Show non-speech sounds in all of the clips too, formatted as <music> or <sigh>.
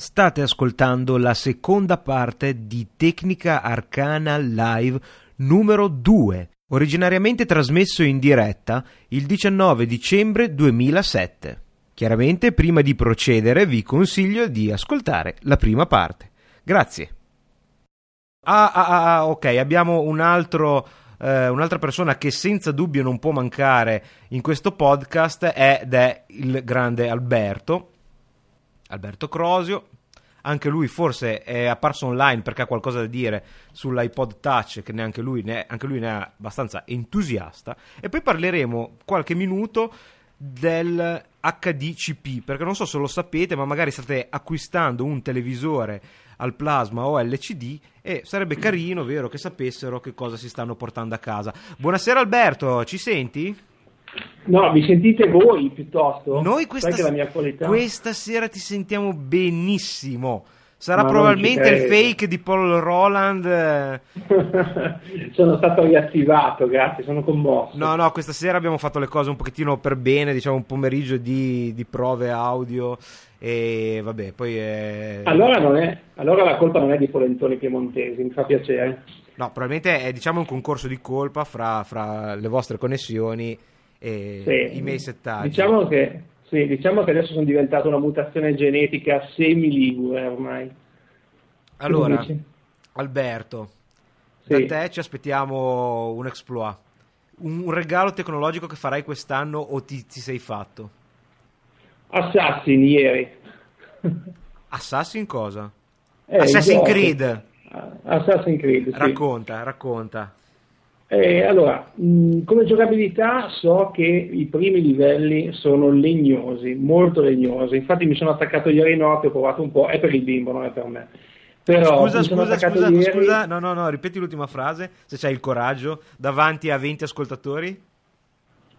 State ascoltando la seconda parte di Tecnica Arcana Live numero 2, originariamente trasmesso in diretta il 19 dicembre 2007. Chiaramente, prima di procedere, vi consiglio di ascoltare la prima parte. Grazie. Ah, ah, ah, ah ok, abbiamo un altro eh, un'altra persona che senza dubbio non può mancare in questo podcast ed è il grande Alberto. Alberto Crosio, anche lui forse è apparso online perché ha qualcosa da dire sull'iPod Touch che neanche lui ne è, anche lui ne è abbastanza entusiasta e poi parleremo qualche minuto del HDCP perché non so se lo sapete ma magari state acquistando un televisore al plasma o LCD e sarebbe carino vero che sapessero che cosa si stanno portando a casa buonasera Alberto ci senti? No, mi sentite voi piuttosto? Noi questa, questa sera ti sentiamo benissimo. Sarà Ma probabilmente il fake di Paul Roland. Eh. <laughs> sono stato riattivato, grazie, sono commosso. No, no, questa sera abbiamo fatto le cose un pochettino per bene, diciamo un pomeriggio di, di prove audio e vabbè, poi... È... Allora, è, allora, la colpa non è di Polentoni Piemontesi, mi fa piacere. No, probabilmente è diciamo un concorso di colpa fra, fra le vostre connessioni e sì. i miei settaggi. Diciamo che, sì, diciamo che adesso sono diventato una mutazione genetica semi-ligure ormai. Allora, Alberto, sì. da te ci aspettiamo un exploit, un, un, regalo tecnologico che farai quest'anno o ti, ti sei fatto? Assassin ieri. <laughs> Assassin cosa? Eh, Assassin's Creed. Assassin's Creed. Sì. Racconta, racconta. Eh, allora, mh, come giocabilità so che i primi livelli sono legnosi, molto legnosi. Infatti mi sono attaccato ieri notte, ho provato un po', è per il bimbo, non è per me. Però scusa, scusa, scusa, ieri... scusa, no, no, no, ripeti l'ultima frase, se c'hai il coraggio, davanti a 20 ascoltatori.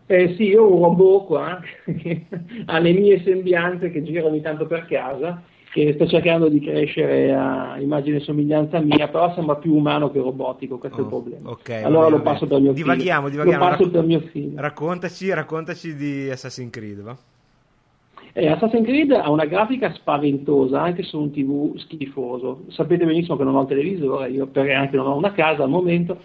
Eh sì, io ho un robot qua <laughs> che ha le mie sembianze che gira ogni tanto per casa che sto cercando di crescere a immagine e somiglianza mia, però sembra più umano che robotico, questo oh, è il oh, problema. Okay, allora lo passo per mio divaghiamo, figlio. Divaghiamo, lo passo per mio figlio. Raccontaci, raccontaci di Assassin's Creed, va? Eh, Assassin's Creed ha una grafica spaventosa anche su un TV schifoso. Sapete benissimo che non ho il televisore, io per anche non ho una casa al momento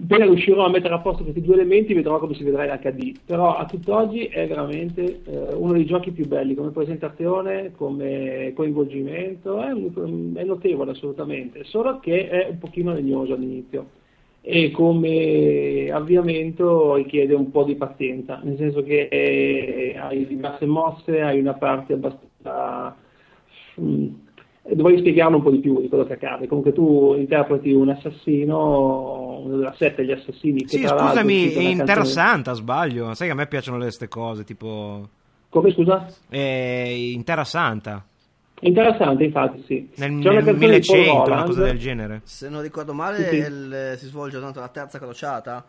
Appena riuscirò a mettere a posto questi due elementi vedrò come si vedrà in HD, però a tutt'oggi è veramente eh, uno dei giochi più belli come presentazione, come coinvolgimento, è, è, notevole assolutamente, solo che è un pochino legnoso all'inizio e come avviamento richiede un po' di pazienza, nel senso che è, hai diverse mosse, hai una parte abbastanza... Mm, dovrei spiegarlo un po' di più di quello che accade. Comunque tu interpreti un assassino, uno della sette degli assassini. Che sì, scusami, è in Terra Santa, sbaglio. Sai che a me piacciono queste cose, tipo... Come, scusa? È in Terra Santa. In Terra Santa, infatti, sì. Nel, nel 1100, una cosa del genere. Se non ricordo male, sì, sì. Il, si svolge durante la terza crociata?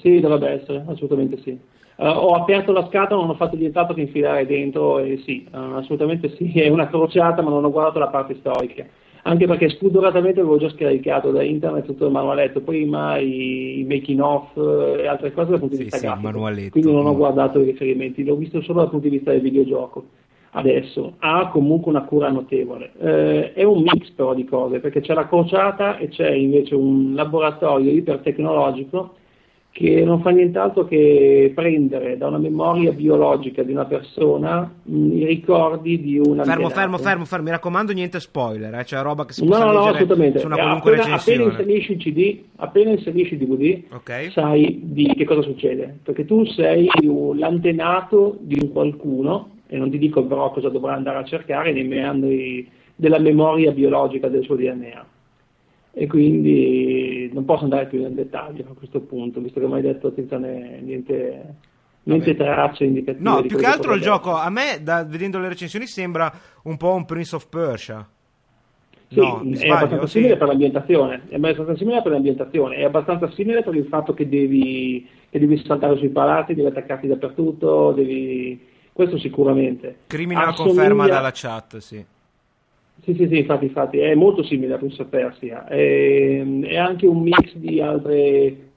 Sì, dovrebbe essere, assolutamente sì. Uh, ho aperto la scatola, non ho fatto nient'altro che infilare dentro e sì, uh, assolutamente sì, è una crociata ma non ho guardato la parte storica, anche perché spudoratamente avevo già scaricato da internet tutto il manualetto, prima i, i making off e altre cose dal punto di vista sì, grafico, quindi non ho guardato i riferimenti, l'ho visto solo dal punto di vista del videogioco. Adesso ha comunque una cura notevole, eh, è un mix però di cose, perché c'è la crociata e c'è invece un laboratorio ipertecnologico che non fa nient'altro che prendere da una memoria biologica di una persona mh, mm, i ricordi di una fermo, fermo, fermo, fermo, mi raccomando niente spoiler, eh? cioè roba che si può no, no, assolutamente. su una qualunque appena, appena inserisci il CD, appena inserisci il DVD, okay. sai di che cosa succede, perché tu sei l'antenato di un qualcuno, e non ti dico però cosa dovrà andare a cercare nei meandri della memoria biologica del suo DNA e quindi non posso andare più nel dettaglio a questo punto, visto che mi hai detto attenzione, niente, niente tracce indicative. No, più che altro il gioco, a me, da, vedendo le recensioni, sembra un po' un Prince of Persia. Sì, no, è sbaglio, abbastanza sì. simile per l'ambientazione, è abbastanza simile per l'ambientazione, è abbastanza simile per il fatto che devi, che devi saltare sui palati, devi attaccarti dappertutto, devi... questo sicuramente. Criminal Assomiglia... conferma dalla chat, sì. Sì, sì, sì, infatti, infatti, è molto simile a Prince of Persia, è, è, anche un mix di altre,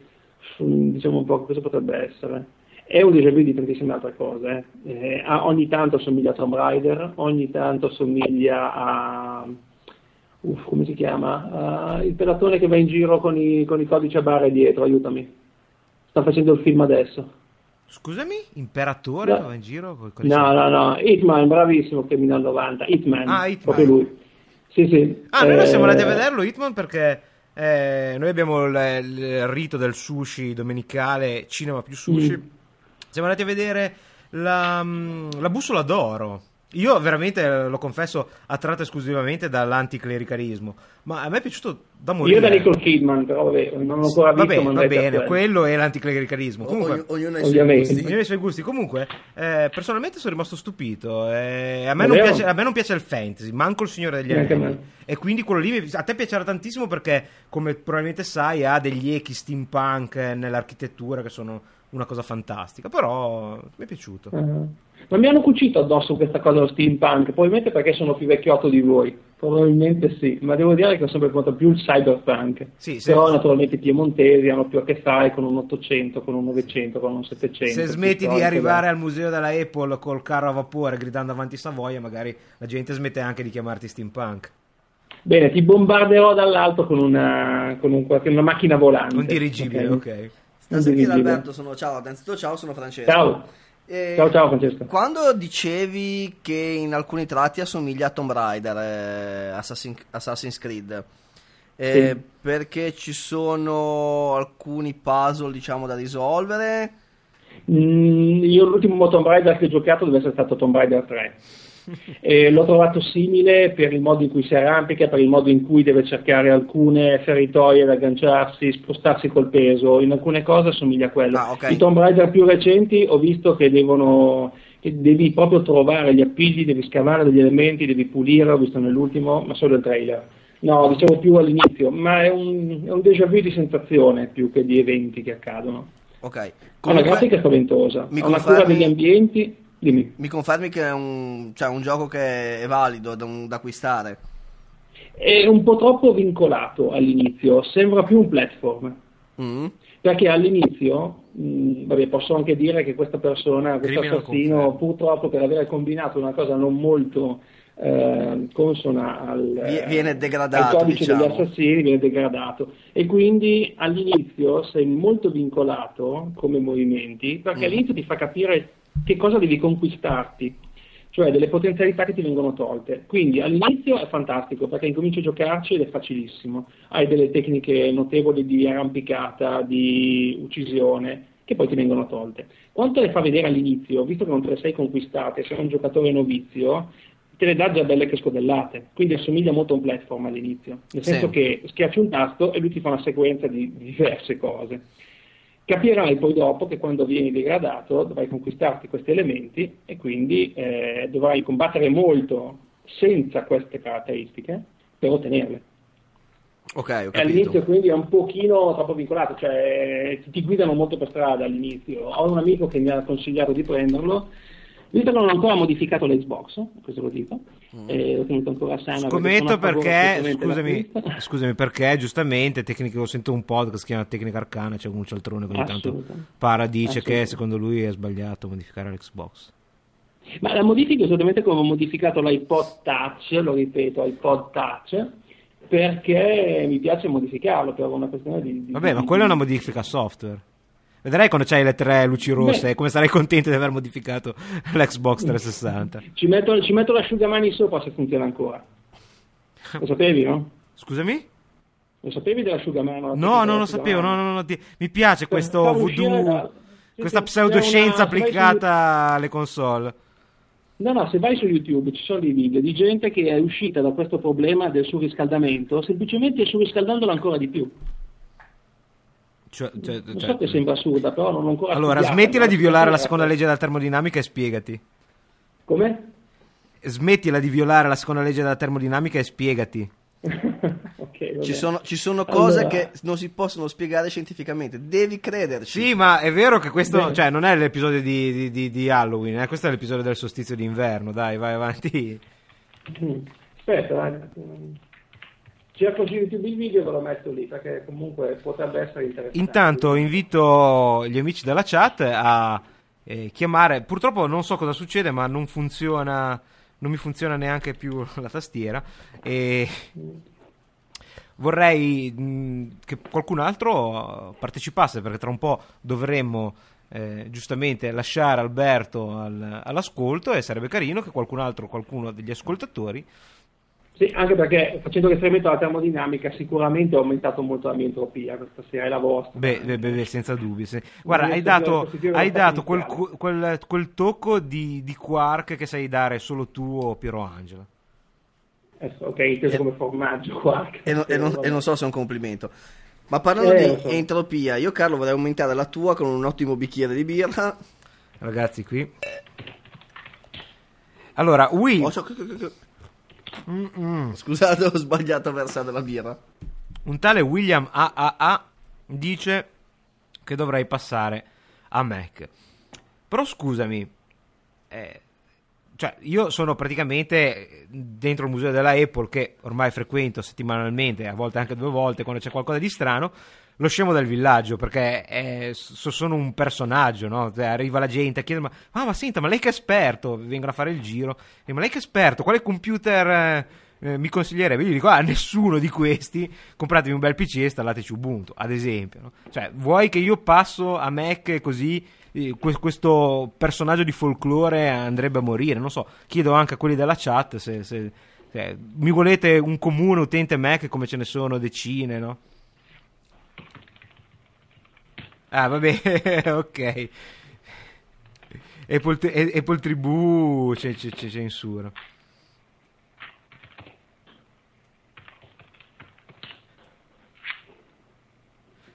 diciamo un po' cosa potrebbe essere. è un déjà vu di tantissime altre cose. Eh, ogni tanto somiglia a Tomb Raider, ogni tanto somiglia a... Uff, come si chiama? Uh, il pelatore che va in giro con i, con i codici a barre dietro, aiutami. Sta facendo il film adesso. Scusami, Imperatore no. va in giro? Con no, no, no, Hitman, bravissimo, criminal 90. Hitman, ah, Hitman. proprio lui. Sì, sì. Ah, noi eh... siamo andati a vederlo, Hitman, perché eh, noi abbiamo il, il, rito del sushi domenicale, cinema più sushi. Mm siamo andati a vedere la, mm, la bussola d'oro. Io veramente, lo confesso, attratto esclusivamente dall'anticlericalismo, ma a me è piaciuto da morire. Io da Nicole Kidman, però vabbè, non l'ho ancora visto. Va bene, va bene quello è l'anticlericalismo. Comunque, o, ognuno ha i suoi gusti. Ognuno ha i suoi gusti. Comunque, eh, personalmente sono rimasto stupito. Eh, a, me piace, a, me non piace, il fantasy, manco il Signore degli Anelli. E quindi quello lì a te piacerà tantissimo perché, come probabilmente sai, ha degli echi steampunk nell'architettura che sono una cosa fantastica, però mi è piaciuto. Uh-huh. Ma mi hanno cucito addosso questa cosa dello steampunk, probabilmente perché sono più vecchiotto di voi, probabilmente sì, ma devo dire che ho sempre contato più il cyberpunk, sì, però se... naturalmente i piemontesi hanno più a che fare con un 800, con un 900, con un 700. Se smetti di arrivare da... al museo della Apple col carro a vapore gridando avanti Savoia, magari la gente smette anche di chiamarti steampunk. Bene, ti bombarderò dall'alto con una, con un, una macchina volante. Un dirigibile, ok. okay. Sta sentendo Alberto, sono ciao, innanzitutto ciao, sono Francesco. Ciao. Eh, ciao, ciao Francesco. Quando dicevi che in alcuni tratti assomiglia a Tomb Raider, eh, Assassin, Assassin's Creed, eh, sì. perché ci sono alcuni puzzle diciamo da risolvere? Mm, io l'ultimo Tomb Raider che ho giocato deve essere stato Tomb Raider 3 e l'ho trovato simile per il modo in cui si arrampica, per il modo in cui deve cercare alcune feritoie da agganciarsi, spostarsi col peso, in alcune cose assomiglia a quello. Ah, okay. I Tomb Raider più recenti ho visto che devono che devi proprio trovare gli appigli, devi scavare degli elementi, devi pulire, ho visto nell'ultimo, ma solo il trailer. No, dicevo più all'inizio, ma è un, è un déjà vu di sensazione più che di eventi che accadono. Ok. Comunque, una grafica spaventosa, ha una cura degli ambienti Dimmi. Mi confermi che è un, cioè, un gioco che è valido da, un, da, acquistare? È un po' troppo vincolato all'inizio, sembra più un platform. Mm. Perché all'inizio, mh, mm, vabbè, posso anche dire che questa persona, questo Criminal assassino, purtroppo per aver combinato una cosa non molto eh, consona al, viene degradato, al codice diciamo. degli assassini, viene degradato. E quindi all'inizio sei molto vincolato come movimenti, perché mm. all'inizio ti fa capire che cosa devi conquistarti, cioè delle potenzialità che ti vengono tolte. Quindi all'inizio è fantastico perché incominci a giocarci ed è facilissimo, hai delle tecniche notevoli di arrampicata, di uccisione che poi ti vengono tolte. Quanto le fa vedere all'inizio, visto che non te le sei conquistate, sei un giocatore novizio, te le dà già belle che scodellate, quindi assomiglia molto a un platform all'inizio, nel senso sì. che schiacci un tasto e lui ti fa una sequenza di, di diverse cose. Capirai poi dopo che quando vieni degradato dovrai conquistarti questi elementi e quindi eh, dovrai combattere molto senza queste caratteristiche per ottenerle. Ok, all'inizio quindi è un pochino troppo vincolato, cioè ti guidano molto per strada all'inizio. Ho un amico che mi ha consigliato di prenderlo Visto che non ho ancora modificato l'Xbox, questo lo dico. Eh, ho tenuto ancora sana. Scommetto perché, perché scusami, scusami, perché giustamente tecnica, ho sentito un podcast che si chiama Tecnica Arcana, c'è un cialtrone che ogni tanto para dice che secondo lui è sbagliato modificare l'Xbox. Ma la modifica è esattamente come ho modificato l'iPod Touch, lo ripeto, iPod Touch, perché mi piace modificarlo per una questione di... di Vabbè, ma quella è una modifica software. Vedrai quando c'hai le tre luci rosse Beh. come sarai contento di aver modificato <laughs> l'Xbox 360. Ci metto, ci metto l'asciugamani sopra se funziona ancora. Lo sapevi, no? Scusami? Lo sapevi dell'asciugamano? No, non lo sapevo. No, no, no, mi piace questo voodoo, da... questa pseudoscienza una... applicata su... alle console. No, no, se vai su YouTube ci sono dei video di gente che è uscita da questo problema del surriscaldamento semplicemente surriscaldandolo ancora di più. Cioè, cioè, non cioè, so che sembra assurda, però non ho ancora. Allora, smettila di violare la seconda legge della termodinamica e spiegati. Come? Smettila di violare la seconda legge della termodinamica e spiegati. <laughs> okay, ci, sono, ci, sono, cose allora... che non si possono spiegare scientificamente, devi crederci. Sì, ma è vero che questo cioè, non è l'episodio di, di, di Halloween, eh? questo è l'episodio del solstizio d'inverno. Dai, vai avanti. Mm. Aspetta, vai cerco su YouTube il video e ve lo metto lì perché comunque potrebbe essere interessante. Intanto invito gli amici della chat a eh, chiamare. Purtroppo non so cosa succede, ma non funziona, non mi funziona neanche più <laughs> la tastiera. E vorrei mh, che qualcun altro partecipasse perché tra un po' dovremmo eh, giustamente lasciare Alberto al, all'ascolto e sarebbe carino che qualcun altro, qualcuno degli ascoltatori sì, anche perché facendo riferimento alla termodinamica sicuramente ha aumentato molto la mia entropia questa sera, è la vostra. Beh, beh, beh senza dubbio. Sì. Guarda, hai dato, hai dato quel, quel, quel, tocco di, di, quark che sai dare solo tu o Piero Angela. Eh, ok, inteso come formaggio quark. E, no, e, non, e non so se è un complimento. Ma parlando eh, di so. entropia, io Carlo vorrei aumentare la tua con un ottimo bicchiere di birra. Ragazzi, qui. Allora, Wii. Oh, so... Scusate, ho sbagliato a versare la birra. Un tale William AAA dice che dovrei passare a Mac. Però scusami, eh, cioè io sono praticamente dentro il museo della Apple che ormai frequento settimanalmente, a volte anche due volte quando c'è qualcosa di strano lo scemo del villaggio perché è, sono un personaggio, no? Cioè, arriva la gente a chiedere: ma, ah, ma senta, ma lei che è esperto? Vengono a fare il giro, e, ma lei che è esperto? Quale computer eh, eh, mi consiglierebbe? Io dico: ah, nessuno di questi. Compratevi un bel PC e installateci Ubuntu, ad esempio. No? Cioè, vuoi che io passo a Mac così? Eh, questo personaggio di folklore andrebbe a morire. Non so, chiedo anche a quelli della chat se, se, se mi volete un comune utente Mac come ce ne sono decine, no? Ah, vabbè, <laughs> ok. Apple, Apple Tribù c'è, c'è, c'è censura.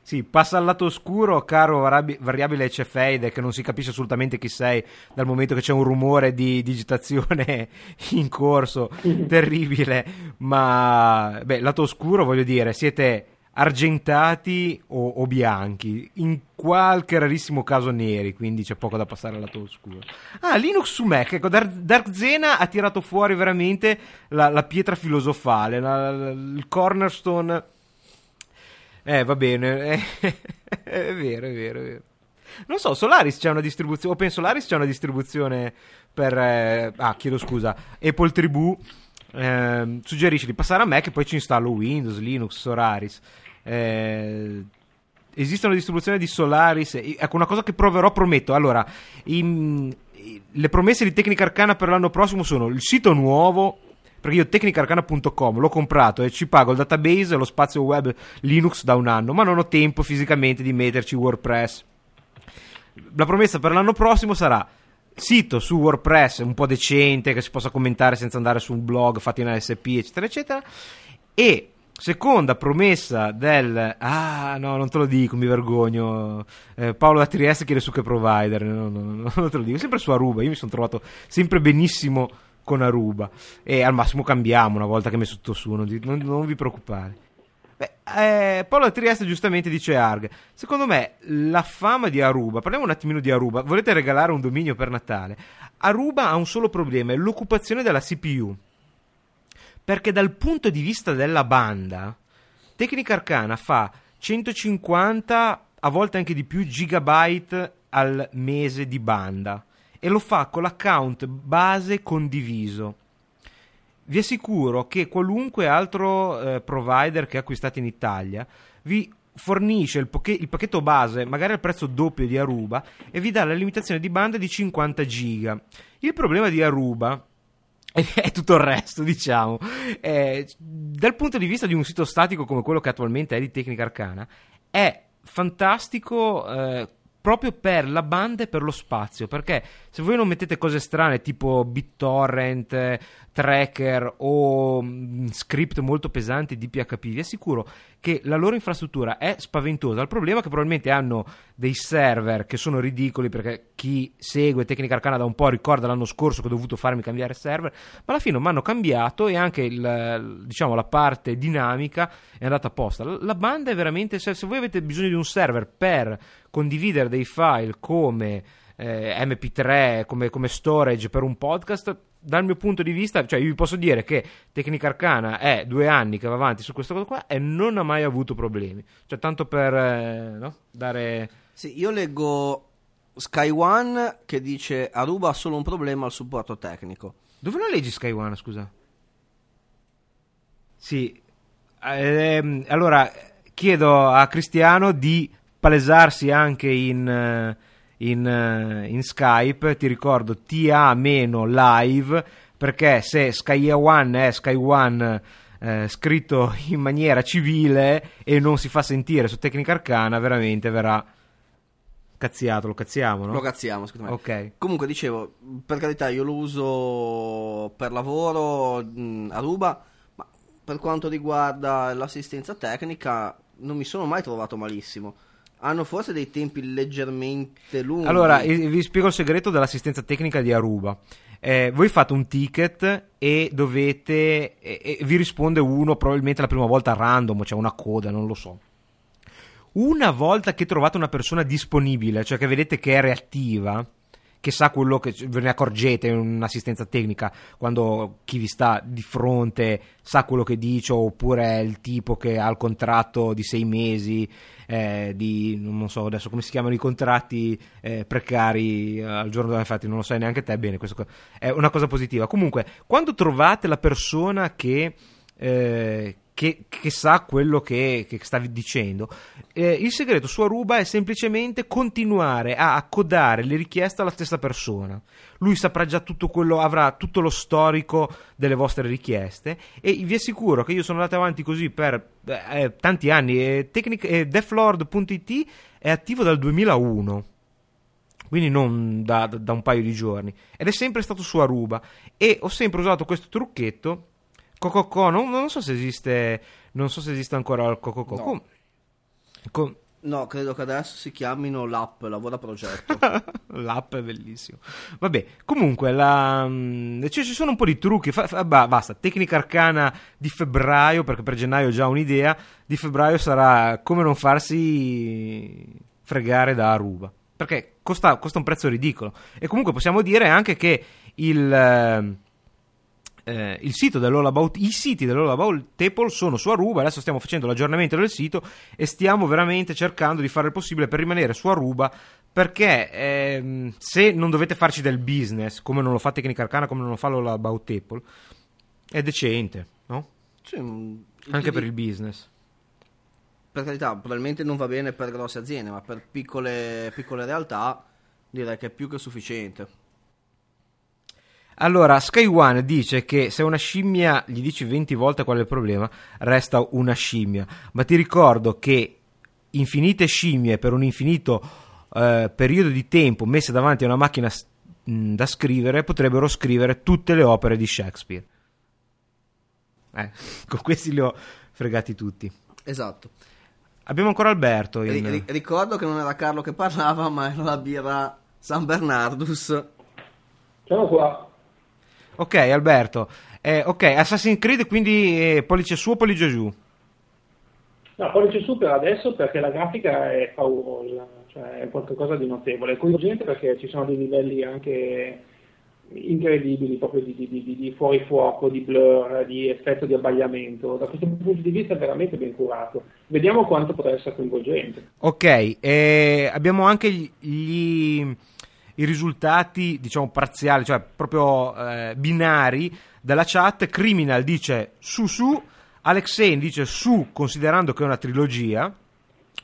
Sì, passa al lato oscuro, caro variabile CFEID, che non si capisce assolutamente chi sei, dal momento che c'è un rumore di digitazione <laughs> in corso, terribile. Ma, beh, lato oscuro, voglio dire, siete argentati o, o, bianchi, in qualche rarissimo caso neri, quindi c'è poco da passare al lato oscuro. Ah, Linux su Mac, ecco, Dark, Zena ha tirato fuori veramente la, la pietra filosofale, la, la, il cornerstone. Eh, va bene, <laughs> è vero, è vero, è vero. Non so, Solaris c'è una distribuzione, Open Solaris c'è una distribuzione per... Eh, ah, chiedo scusa, Apple Tribù. Eh, suggerisce di passare a Mac e poi ci installo Windows, Linux, Solaris. Eh, esiste una distribuzione di Solaris. Ecco, una cosa che proverò, prometto. Allora, in, le promesse di Tecnica Arcana per l'anno prossimo sono il sito nuovo. Perché io tecnicarcana.com l'ho comprato e ci pago il database e lo spazio web Linux da un anno, ma non ho tempo fisicamente di metterci WordPress. La promessa per l'anno prossimo sarà sito su WordPress un po' decente che si possa commentare senza andare su un blog fatto in ASP, eccetera, eccetera. E Seconda promessa del ah no, non te lo dico, mi vergogno. Eh, Paolo da Trieste chiede su che provider. No, no, no, non te lo dico, sempre su Aruba. Io mi sono trovato sempre benissimo con Aruba. E al massimo cambiamo una volta che mi è tutto su, non, non, non vi preoccupare. Beh, eh, Paolo da Trieste giustamente dice Arg. Secondo me la fama di Aruba, parliamo un attimino di Aruba. Volete regalare un dominio per Natale? Aruba ha un solo problema, è l'occupazione della CPU perché dal punto di vista della banda, Tecnica Arcana fa 150, a volte anche di più, gigabyte al mese di banda e lo fa con l'account base condiviso. Vi assicuro che qualunque altro eh, provider che acquistate in Italia vi fornisce il, poche- il, pacchetto base magari al prezzo doppio di Aruba e vi dà la limitazione di banda di 50 giga. Il problema di Aruba <laughs> è tutto il resto, diciamo. Eh, dal punto di vista di un sito statico come quello che attualmente è di Tecnica Arcana, è fantastico eh, proprio per la banda e per lo spazio. Perché se voi non mettete cose strane tipo BitTorrent, tracker o mm, script molto pesanti di PHP, vi assicuro che la loro infrastruttura è spaventosa. Il problema è che probabilmente hanno dei server che sono ridicoli perché chi segue Tecnica Arcana da un po' ricorda l'anno scorso che ho dovuto farmi cambiare server, ma alla fine mi hanno cambiato e anche il, diciamo, la parte dinamica è andata a posta. La banda è veramente, se, se voi avete bisogno di un server per condividere dei file come eh, MP3, come, come storage per un podcast, dal mio punto di vista, cioè io vi posso dire che Tecnica Arcana è due anni che va avanti su questa cosa qua e non ha mai avuto problemi. Cioè, tanto per eh, no? dare. Sì, io leggo Sky One che dice Aruba ha solo un problema al supporto tecnico. Dove lo leggi Sky One, scusa? Sì. Ehm, allora, chiedo a Cristiano di palesarsi anche in, eh, in, eh, in Skype. Ti ricordo TA-live perché se Sky One è Sky One eh, scritto <laughs> in maniera civile e non si fa sentire su Tecnica Arcana, veramente verrà cazziato. Lo cazziamo, no? Lo cazziamo, secondo me. Ok. Comunque, dicevo, per carità, io lo uso per lavoro mh, a Ruba, ma per quanto riguarda l'assistenza tecnica, non mi sono mai trovato malissimo. Hanno forse dei tempi leggermente lunghi. Allora, vi spiego il segreto dell'assistenza tecnica di Aruba. Eh, voi fate un ticket e dovete. E, e vi risponde uno, probabilmente la prima volta random, c'è cioè una coda, non lo so. Una volta che trovate una persona disponibile, cioè che vedete che è reattiva, sa quello che ve ne accorgete in un'assistenza tecnica quando chi vi sta di fronte sa quello che dice oppure il tipo che ha il contratto di sei mesi eh, di non so adesso come si chiamano i contratti eh, precari eh, al giorno d'oggi infatti non lo sai neanche te bene questo è una cosa positiva. Comunque quando trovate la persona che eh, che, che, sa quello che, che stavi dicendo. Eh, il segreto su Aruba è semplicemente continuare a accodare le richieste alla stessa persona. Lui saprà già tutto quello, avrà tutto lo storico delle vostre richieste e vi assicuro che io sono andato avanti così per eh, tanti anni. E Tecnic- eh, Deflord.it è attivo dal 2001 quindi non da, da, un paio di giorni, ed è sempre stato su Aruba e ho sempre usato questo trucchetto Cococò, non, non, so se esiste, non so se esiste ancora il Cococò. No. Com- no, credo che adesso si chiamino l'app, lavora progetto. <laughs> l'app è bellissimo. Vabbè, comunque, la, cioè, ci sono un po' di trucchi. Fa, fa, basta, tecnica arcana di febbraio, perché per gennaio ho già un'idea. Di febbraio sarà come non farsi fregare da Aruba. Perché costa, costa un prezzo ridicolo. E comunque possiamo dire anche che il eh, il sito dell'All i siti dell'All About Apple sono su Aruba, adesso stiamo facendo l'aggiornamento del sito e stiamo veramente cercando di fare il possibile per rimanere su Aruba perché ehm, se non dovete farci del business, come non lo fa Tecnica Arcana, come non lo fa l'All About Apple, è decente, no? Sì, Anche per il business. Per carità, probabilmente non va bene per grosse aziende, ma per piccole, piccole realtà direi che è più che sufficiente. Allora, Sky One dice che se una scimmia gli dici 20 volte qual è il problema, resta una scimmia. Ma ti ricordo che infinite scimmie per un infinito eh, periodo di tempo messe davanti a una macchina mh, da scrivere potrebbero scrivere tutte le opere di Shakespeare. Eh, <laughs> con questi li ho fregati tutti. Esatto. Abbiamo ancora Alberto. In... R- ricordo che non era Carlo che parlava, ma era la birra San Bernardus. Ciao qua. Ok, Alberto. Eh, ok, Assassin's Creed quindi eh, pollice su o pollice giù? No, pollice su per adesso perché la grafica è paurosa, cioè è qualcosa di notevole. È coinvolgente perché ci sono dei livelli anche incredibili proprio di, di, di, di fuorifuoco, di blur, di effetto di abbagliamento. Da questo punto di vista è veramente ben curato. Vediamo quanto potrà essere coinvolgente. Ok, eh, abbiamo anche gli... i risultati, diciamo, parziali, cioè proprio eh, binari della chat. Criminal dice su su, Alexei dice su, considerando che è una trilogia.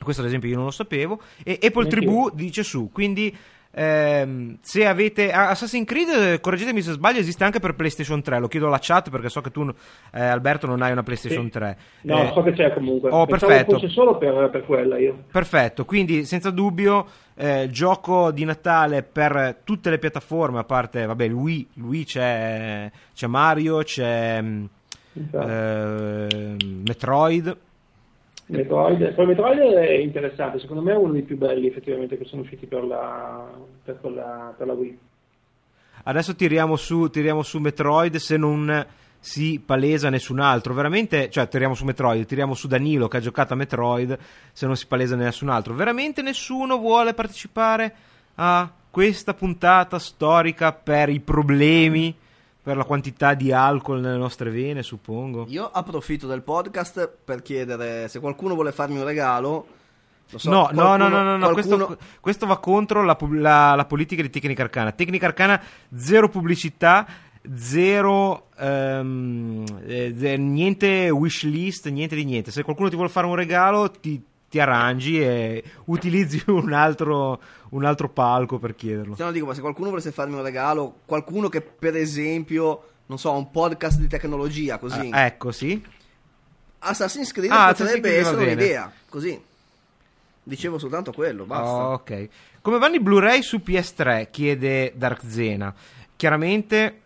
Questo ad esempio io non lo sapevo. E Apple Tribù dice su. Quindi eh, se avete Assassin's Creed, correggetemi se sbaglio, esiste anche per PlayStation 3. Lo chiedo alla chat perché so che tu, eh, Alberto, non hai una PlayStation sì. 3. No, eh, so che c'è comunque. Oh, perfetto. fosse solo per, per, quella io. Perfetto, quindi senza dubbio, eh, gioco di Natale per tutte le piattaforme, a parte, vabbè, lui, lui c'è, c'è Mario, c'è esatto. Metroid Metroid, poi Metroid è interessante, secondo me è uno dei più belli effettivamente che sono usciti per la, per la, per la Wii. Adesso tiriamo su, tiriamo su Metroid se non si palesa nessun altro. Veramente, cioè tiriamo su Metroid, tiriamo su Danilo che ha giocato a Metroid se non si palesa nessun altro. Veramente nessuno vuole partecipare a questa puntata storica per i problemi per la quantità di alcol nelle nostre vene, suppongo. Io approfitto del podcast per chiedere se qualcuno vuole farmi un regalo. So, no, qualcuno, no, no, no, no, qualcuno... questo, questo, va contro la, la, la, politica di Tecnica Arcana. Tecnica Arcana, zero pubblicità, zero um, eh, niente wish list, niente di niente. Se qualcuno ti vuole fare un regalo, ti, ti arrangi e utilizzi <laughs> un altro, un altro palco per chiederlo. Se no, dico, ma se qualcuno volesse farmi un regalo, qualcuno che per esempio, non so, un podcast di tecnologia, così. Ah, ecco, sì. Assassin's Creed ah, potrebbe essere un'idea, così. Dicevo soltanto quello, basta. Oh, ok. Come vanno i Blu-ray su PS3? Chiede Dark Zena. Chiaramente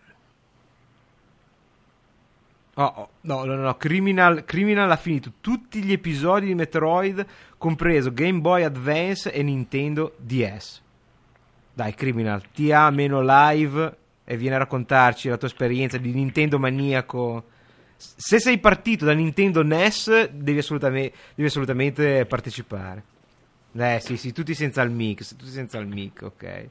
Oh, oh, no, no, no, Criminal, Criminal ha finito tutti gli episodi di Metroid, compreso Game Boy Advance e Nintendo DS. Dai, Criminal, ti ha meno live e vieni a raccontarci la tua esperienza di Nintendo maniaco. Se sei partito da Nintendo NES, devi assolutamente, devi assolutamente partecipare. Eh, sì, sì, tutti senza il mix, tutti senza il mic, ok.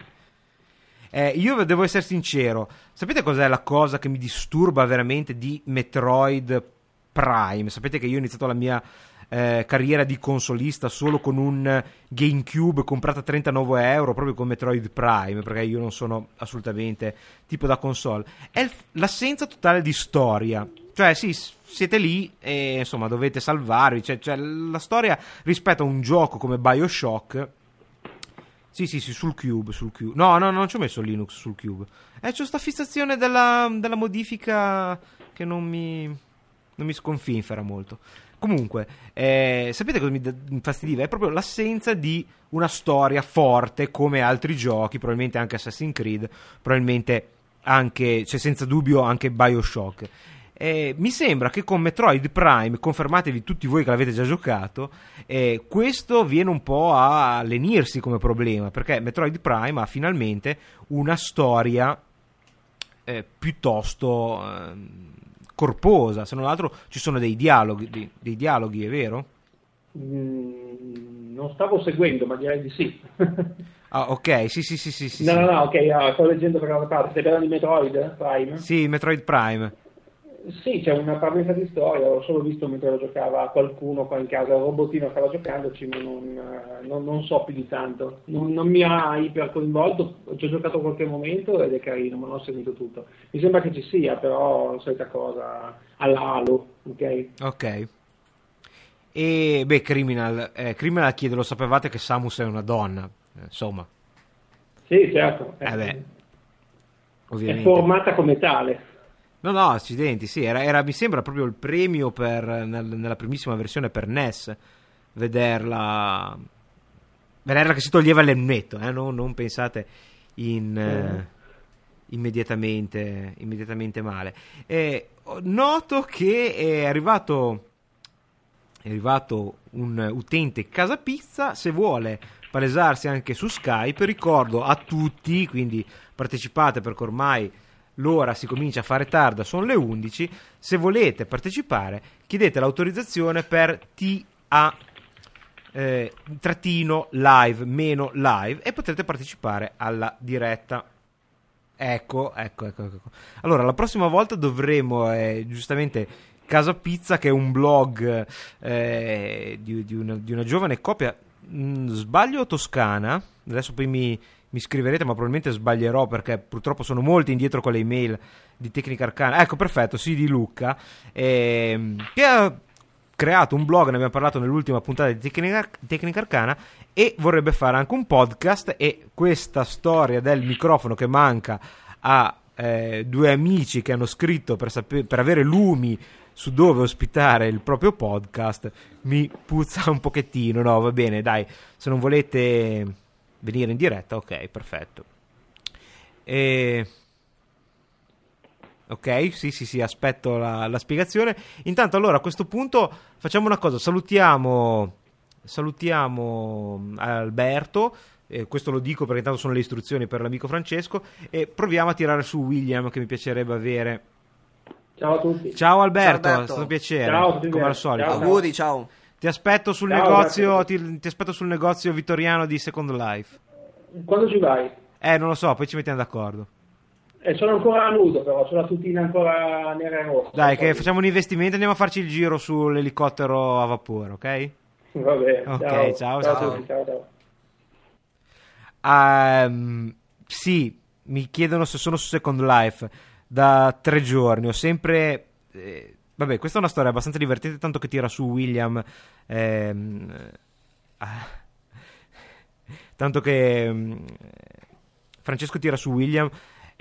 Eh, io devo essere sincero, sapete cos'è la cosa che mi disturba veramente di Metroid Prime? Sapete che io ho iniziato la mia eh, carriera di consolista solo con un GameCube comprato a 39 euro proprio con Metroid Prime perché io non sono assolutamente tipo da console. È l'assenza totale di storia. Cioè sì siete lì e insomma dovete salvarvi. Cioè, cioè la storia rispetto a un gioco come Bioshock sì, sì, sì, sul Cube, sul Cube. No, no, non ci ho messo Linux sul Cube. Eh, c'ho sta fissazione della, della modifica che non mi, non mi sconfinfera molto. Comunque, eh, sapete cosa mi infastidiva? È proprio l'assenza di una storia forte come altri giochi, probabilmente anche Assassin's Creed, probabilmente anche, cioè senza dubbio anche Bioshock. Eh, mi sembra che con Metroid Prime, confermatevi tutti voi che l'avete già giocato, eh, questo viene un po' a lenirsi come problema, perché Metroid Prime ha finalmente una storia eh, piuttosto ehm, corposa, se non altro ci sono dei dialoghi, dei, dei dialoghi è vero? Mm, non stavo seguendo, ma direi di sì. <laughs> Ah, ok, sì, sì, sì, sì. sì no, no, no, ok, uh, sto leggendo per una parte. Stai parlando di Metroid Prime? Sì, Metroid Prime. Sì, c'è una parvenza di storia, ho solo visto mentre lo giocava qualcuno qua in casa, il robottino stava giocandoci, ma non, eh, non, non so più di tanto. Non, non, mi ha iper coinvolto, ci ho giocato qualche momento ed è carino, ma non ho seguito tutto. Mi sembra che ci sia, però solita cosa, all'alo, ok? Ok. E beh, Criminal, eh, Criminal chiede, lo sapevate che Samus è una donna, eh, insomma. Sì, certo. Eh beh, ovviamente. È formata come tale. No, no, accidenti, sì, era, era, mi sembra proprio il premio per, nel, nella primissima versione per NES, vederla, vederla che si toglieva l'ennetto, eh? non, non pensate in, mm. eh, immediatamente, immediatamente male. E noto che è arrivato, è arrivato un utente Casa Pizza, se vuole palesarsi anche su Skype, ricordo a tutti, quindi partecipate perché ormai l'ora si comincia a fare tarda, sono le 11. Se volete partecipare, chiedete l'autorizzazione per TA eh, trattino live meno live e potrete partecipare alla diretta. Ecco, ecco, ecco, ecco. Allora, la prossima volta dovremo eh, giustamente Casa Pizza, che è un blog eh, di, di, una, di, una, giovane coppia, mh, sbaglio toscana. Adesso poi mi, mi scriverete, ma probabilmente sbaglierò perché purtroppo sono molti indietro con le email di Tecnica Arcana. Ecco, perfetto, sì, di Luca, ehm, che ha creato un blog, ne abbiamo parlato nell'ultima puntata di Tecnica, Tecnica Arcana, e vorrebbe fare anche un podcast e questa storia del microfono che manca a eh, due amici che hanno scritto per, saper, per avere lumi su dove ospitare il proprio podcast mi puzza un pochettino, no, va bene, dai, se non volete venire in diretta, ok, perfetto. E... Ok, sì, sì, sì, aspetto la, la, spiegazione. Intanto, allora, a questo punto facciamo una cosa, salutiamo, salutiamo Alberto, eh, questo lo dico perché intanto sono le istruzioni per l'amico Francesco, e proviamo a tirare su William che mi piacerebbe avere. Ciao a tutti. Ciao Alberto, ciao Alberto. è stato un piacere, ciao, come al solito. Ciao, Auguri, ciao. Ti aspetto sul ciao, negozio, ti, ti aspetto sul negozio vittoriano di Second Life. Quando ci vai? Eh, non lo so, poi ci mettiamo d'accordo. Eh, sono ancora nudo, però, sono la tutina ancora nera e rossa. Dai, che facciamo un investimento e andiamo a farci il giro sull'elicottero a vapore, ok? Va bene. Ok, ciao, ciao. ciao. ciao, ciao. Um, sì, mi chiedono se sono su Second Life da tre giorni. Ho sempre. Eh, vabbè, questa è una storia abbastanza divertente, tanto che tira su William. Ehm, ah, tanto che. Um, Francesco tira su William.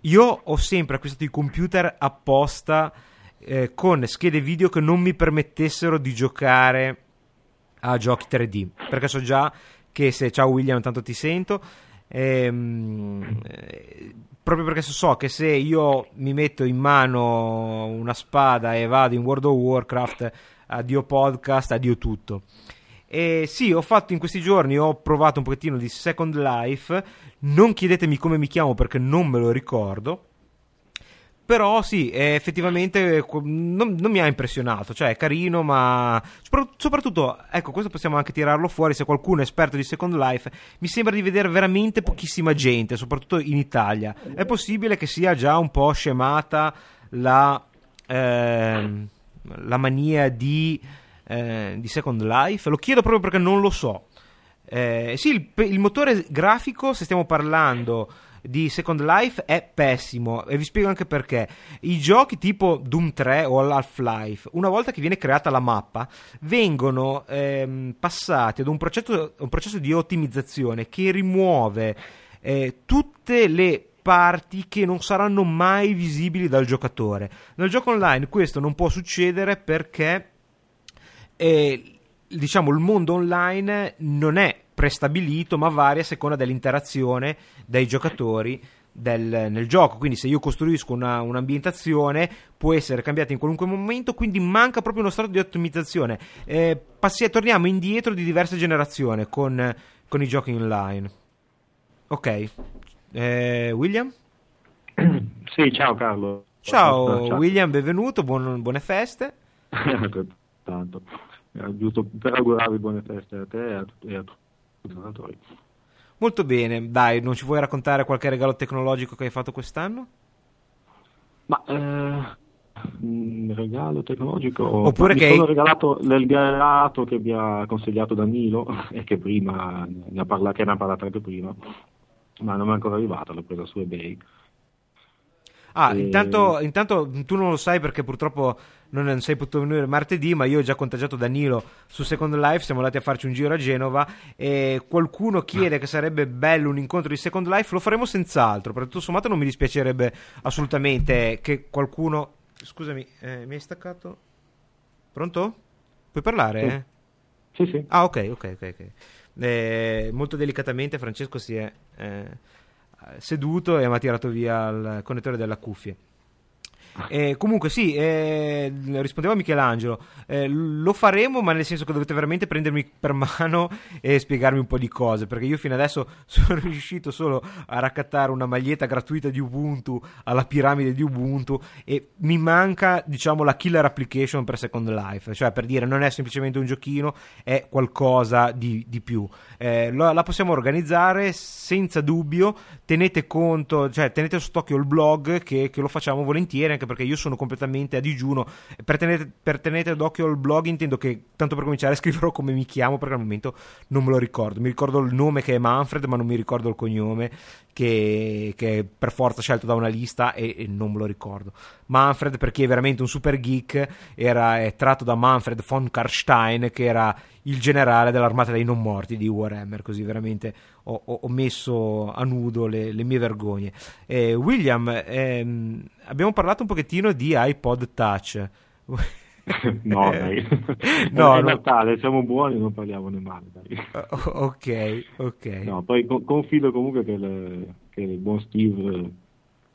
Io ho sempre acquistato i computer apposta eh, con schede video che non mi permettessero di giocare a giochi 3D. Perché so già che se ciao William, tanto ti sento. Ehm, eh, proprio perché so che se io mi metto in mano una spada e vado in World of Warcraft, addio podcast, addio tutto. E sì, ho fatto in questi giorni, ho provato un pochettino di Second Life, non chiedetemi come mi chiamo perché non me lo ricordo. Però sì, effettivamente non, non, mi ha impressionato, cioè è carino, ma soprattutto, ecco, questo possiamo anche tirarlo fuori se qualcuno è esperto di Second Life, mi sembra di vedere veramente pochissima gente, soprattutto in Italia. È possibile che sia già un po' scemata la, eh, la mania di, eh, di, Second Life? Lo chiedo proprio perché non lo so. Eh, sì, il, il motore grafico, se stiamo parlando di Second Life è pessimo e vi spiego anche perché. I giochi tipo Doom 3 o Half-Life, una volta che viene creata la mappa, vengono ehm, passati ad un processo, un processo, di ottimizzazione che rimuove eh, tutte le parti che non saranno mai visibili dal giocatore. Nel gioco online questo non può succedere perché eh, diciamo il mondo online non è prestabilito, ma varia a seconda dell'interazione dei giocatori del, nel gioco. Quindi, se io costruisco una, un'ambientazione, può essere cambiata in qualunque momento. Quindi, manca proprio uno stato di ottimizzazione. Eh, passi, torniamo indietro di diverse generazioni con, con i giochi online. Ok, eh, William? <clears throat> Sì, ciao Carlo. Ciao, ciao. William, benvenuto, buon, buone feste. <laughs> Tanto, giusto per augurarvi buone feste a te e a, e a tutti giocatori. Molto bene, dai, non ci vuoi raccontare qualche regalo tecnologico che hai fatto quest'anno? Ma eh, un regalo tecnologico oppure che mi sono regalato l'elgarato che mi ha consigliato Danilo <laughs> e che prima ne ha parlato, ne ha parlato anche prima ma non mi è ancora arrivato l'ho preso su ebay Ah, e... intanto, intanto, tu non lo sai perché purtroppo non sei potuto venire martedì, ma io ho già contagiato Danilo su Second Life, siamo andati a farci un giro a Genova e qualcuno chiede che sarebbe bello un incontro di Second Life, lo faremo senz'altro, perché tutto sommato non mi dispiacerebbe assolutamente che qualcuno... Scusami, eh, mi hai staccato? Pronto? Puoi parlare? Sì, sì. sì. Ah, ok, ok, ok. okay. Eh, molto delicatamente Francesco si è... Eh, seduto e mi ha tirato via il connettore della cuffia. Eh, comunque sì, eh, rispondeva Michelangelo, eh, lo faremo ma nel senso che dovete veramente prendermi per mano e spiegarmi un po' di cose perché io fino adesso <laughs> sono riuscito solo a raccattare una maglietta gratuita di Ubuntu alla piramide di Ubuntu e mi manca diciamo la killer application per Second Life, cioè per dire non è semplicemente un giochino, è qualcosa di, di più. Eh, la, la, possiamo organizzare senza dubbio, tenete conto, cioè tenete sott'occhio il blog che, che lo facciamo volentieri anche perché io sono completamente a digiuno. Per tenere, per tenere d'occhio il blog intendo che, tanto per cominciare, <laughs> scriverò come mi chiamo perché al momento non me lo ricordo. Mi ricordo il nome che è Manfred, ma non mi ricordo il cognome che, che per forza scelto da una lista e, e, non me lo ricordo. Manfred, perché è veramente un super geek, era, è tratto da Manfred von Karstein, che era il generale dell'armata dei non morti di Warhammer, così veramente ho, ho, messo a nudo le, le mie vergogne. Eh, William, ehm, abbiamo parlato un pochettino di iPod Touch. <laughs> no, dai. <laughs> <laughs> no, è no. Natale, siamo buoni, non parliamone male. Dai. Ok, ok. No, poi confido comunque che, le, che il buon Steve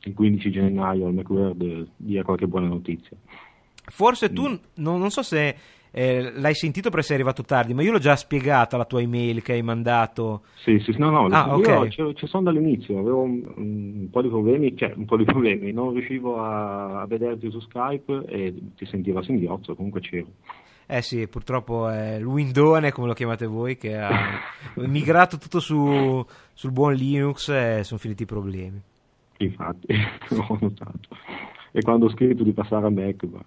il 15 gennaio al Macworld dia qualche buona notizia. Forse tu, mm. non, non so se eh, l'hai sentito perché sei arrivato tardi, ma io l'ho già spiegata la tua email che hai mandato. Sì, sì, no, no, ah, okay. io ci sono dall'inizio, avevo un, un, po' di problemi, cioè un po' di problemi, non riuscivo a, a vederti su Skype e ti sentivo a singhiozzo, comunque c'ero. Eh sì, purtroppo è il Windone, come lo chiamate voi, che ha <laughs> migrato tutto su, sul buon Linux e sono finiti i problemi. Infatti, <laughs> ho notato. E quando ho scritto di passare a Mac. Ma...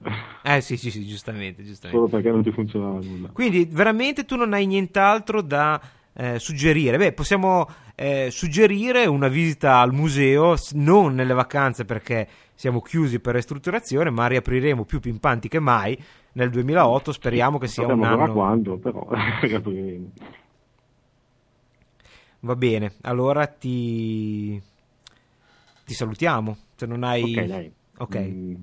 Eh sì, sì, sì, giustamente, giustamente. Solo perché non ti funzionava nulla. Quindi veramente tu non hai nient'altro da eh, suggerire? Beh, possiamo eh, suggerire una visita al museo, non nelle vacanze perché siamo chiusi per ristrutturazione, ma riapriremo più pimpanti che mai nel 2008. Speriamo che sia Sappiamo un anno. quando, però <laughs> riapriremo. Va bene, allora ti, ti salutiamo. Se non hai. Ok, dai. Ok. Mm,